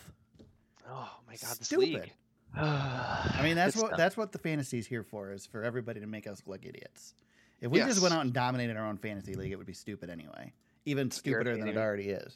Oh my god, this Stupid. league. I mean, that's what that's what the fantasy's here for is for everybody to make us look idiots. If we just went out and dominated our own fantasy league, it would be stupid anyway. Even stupider than it already is.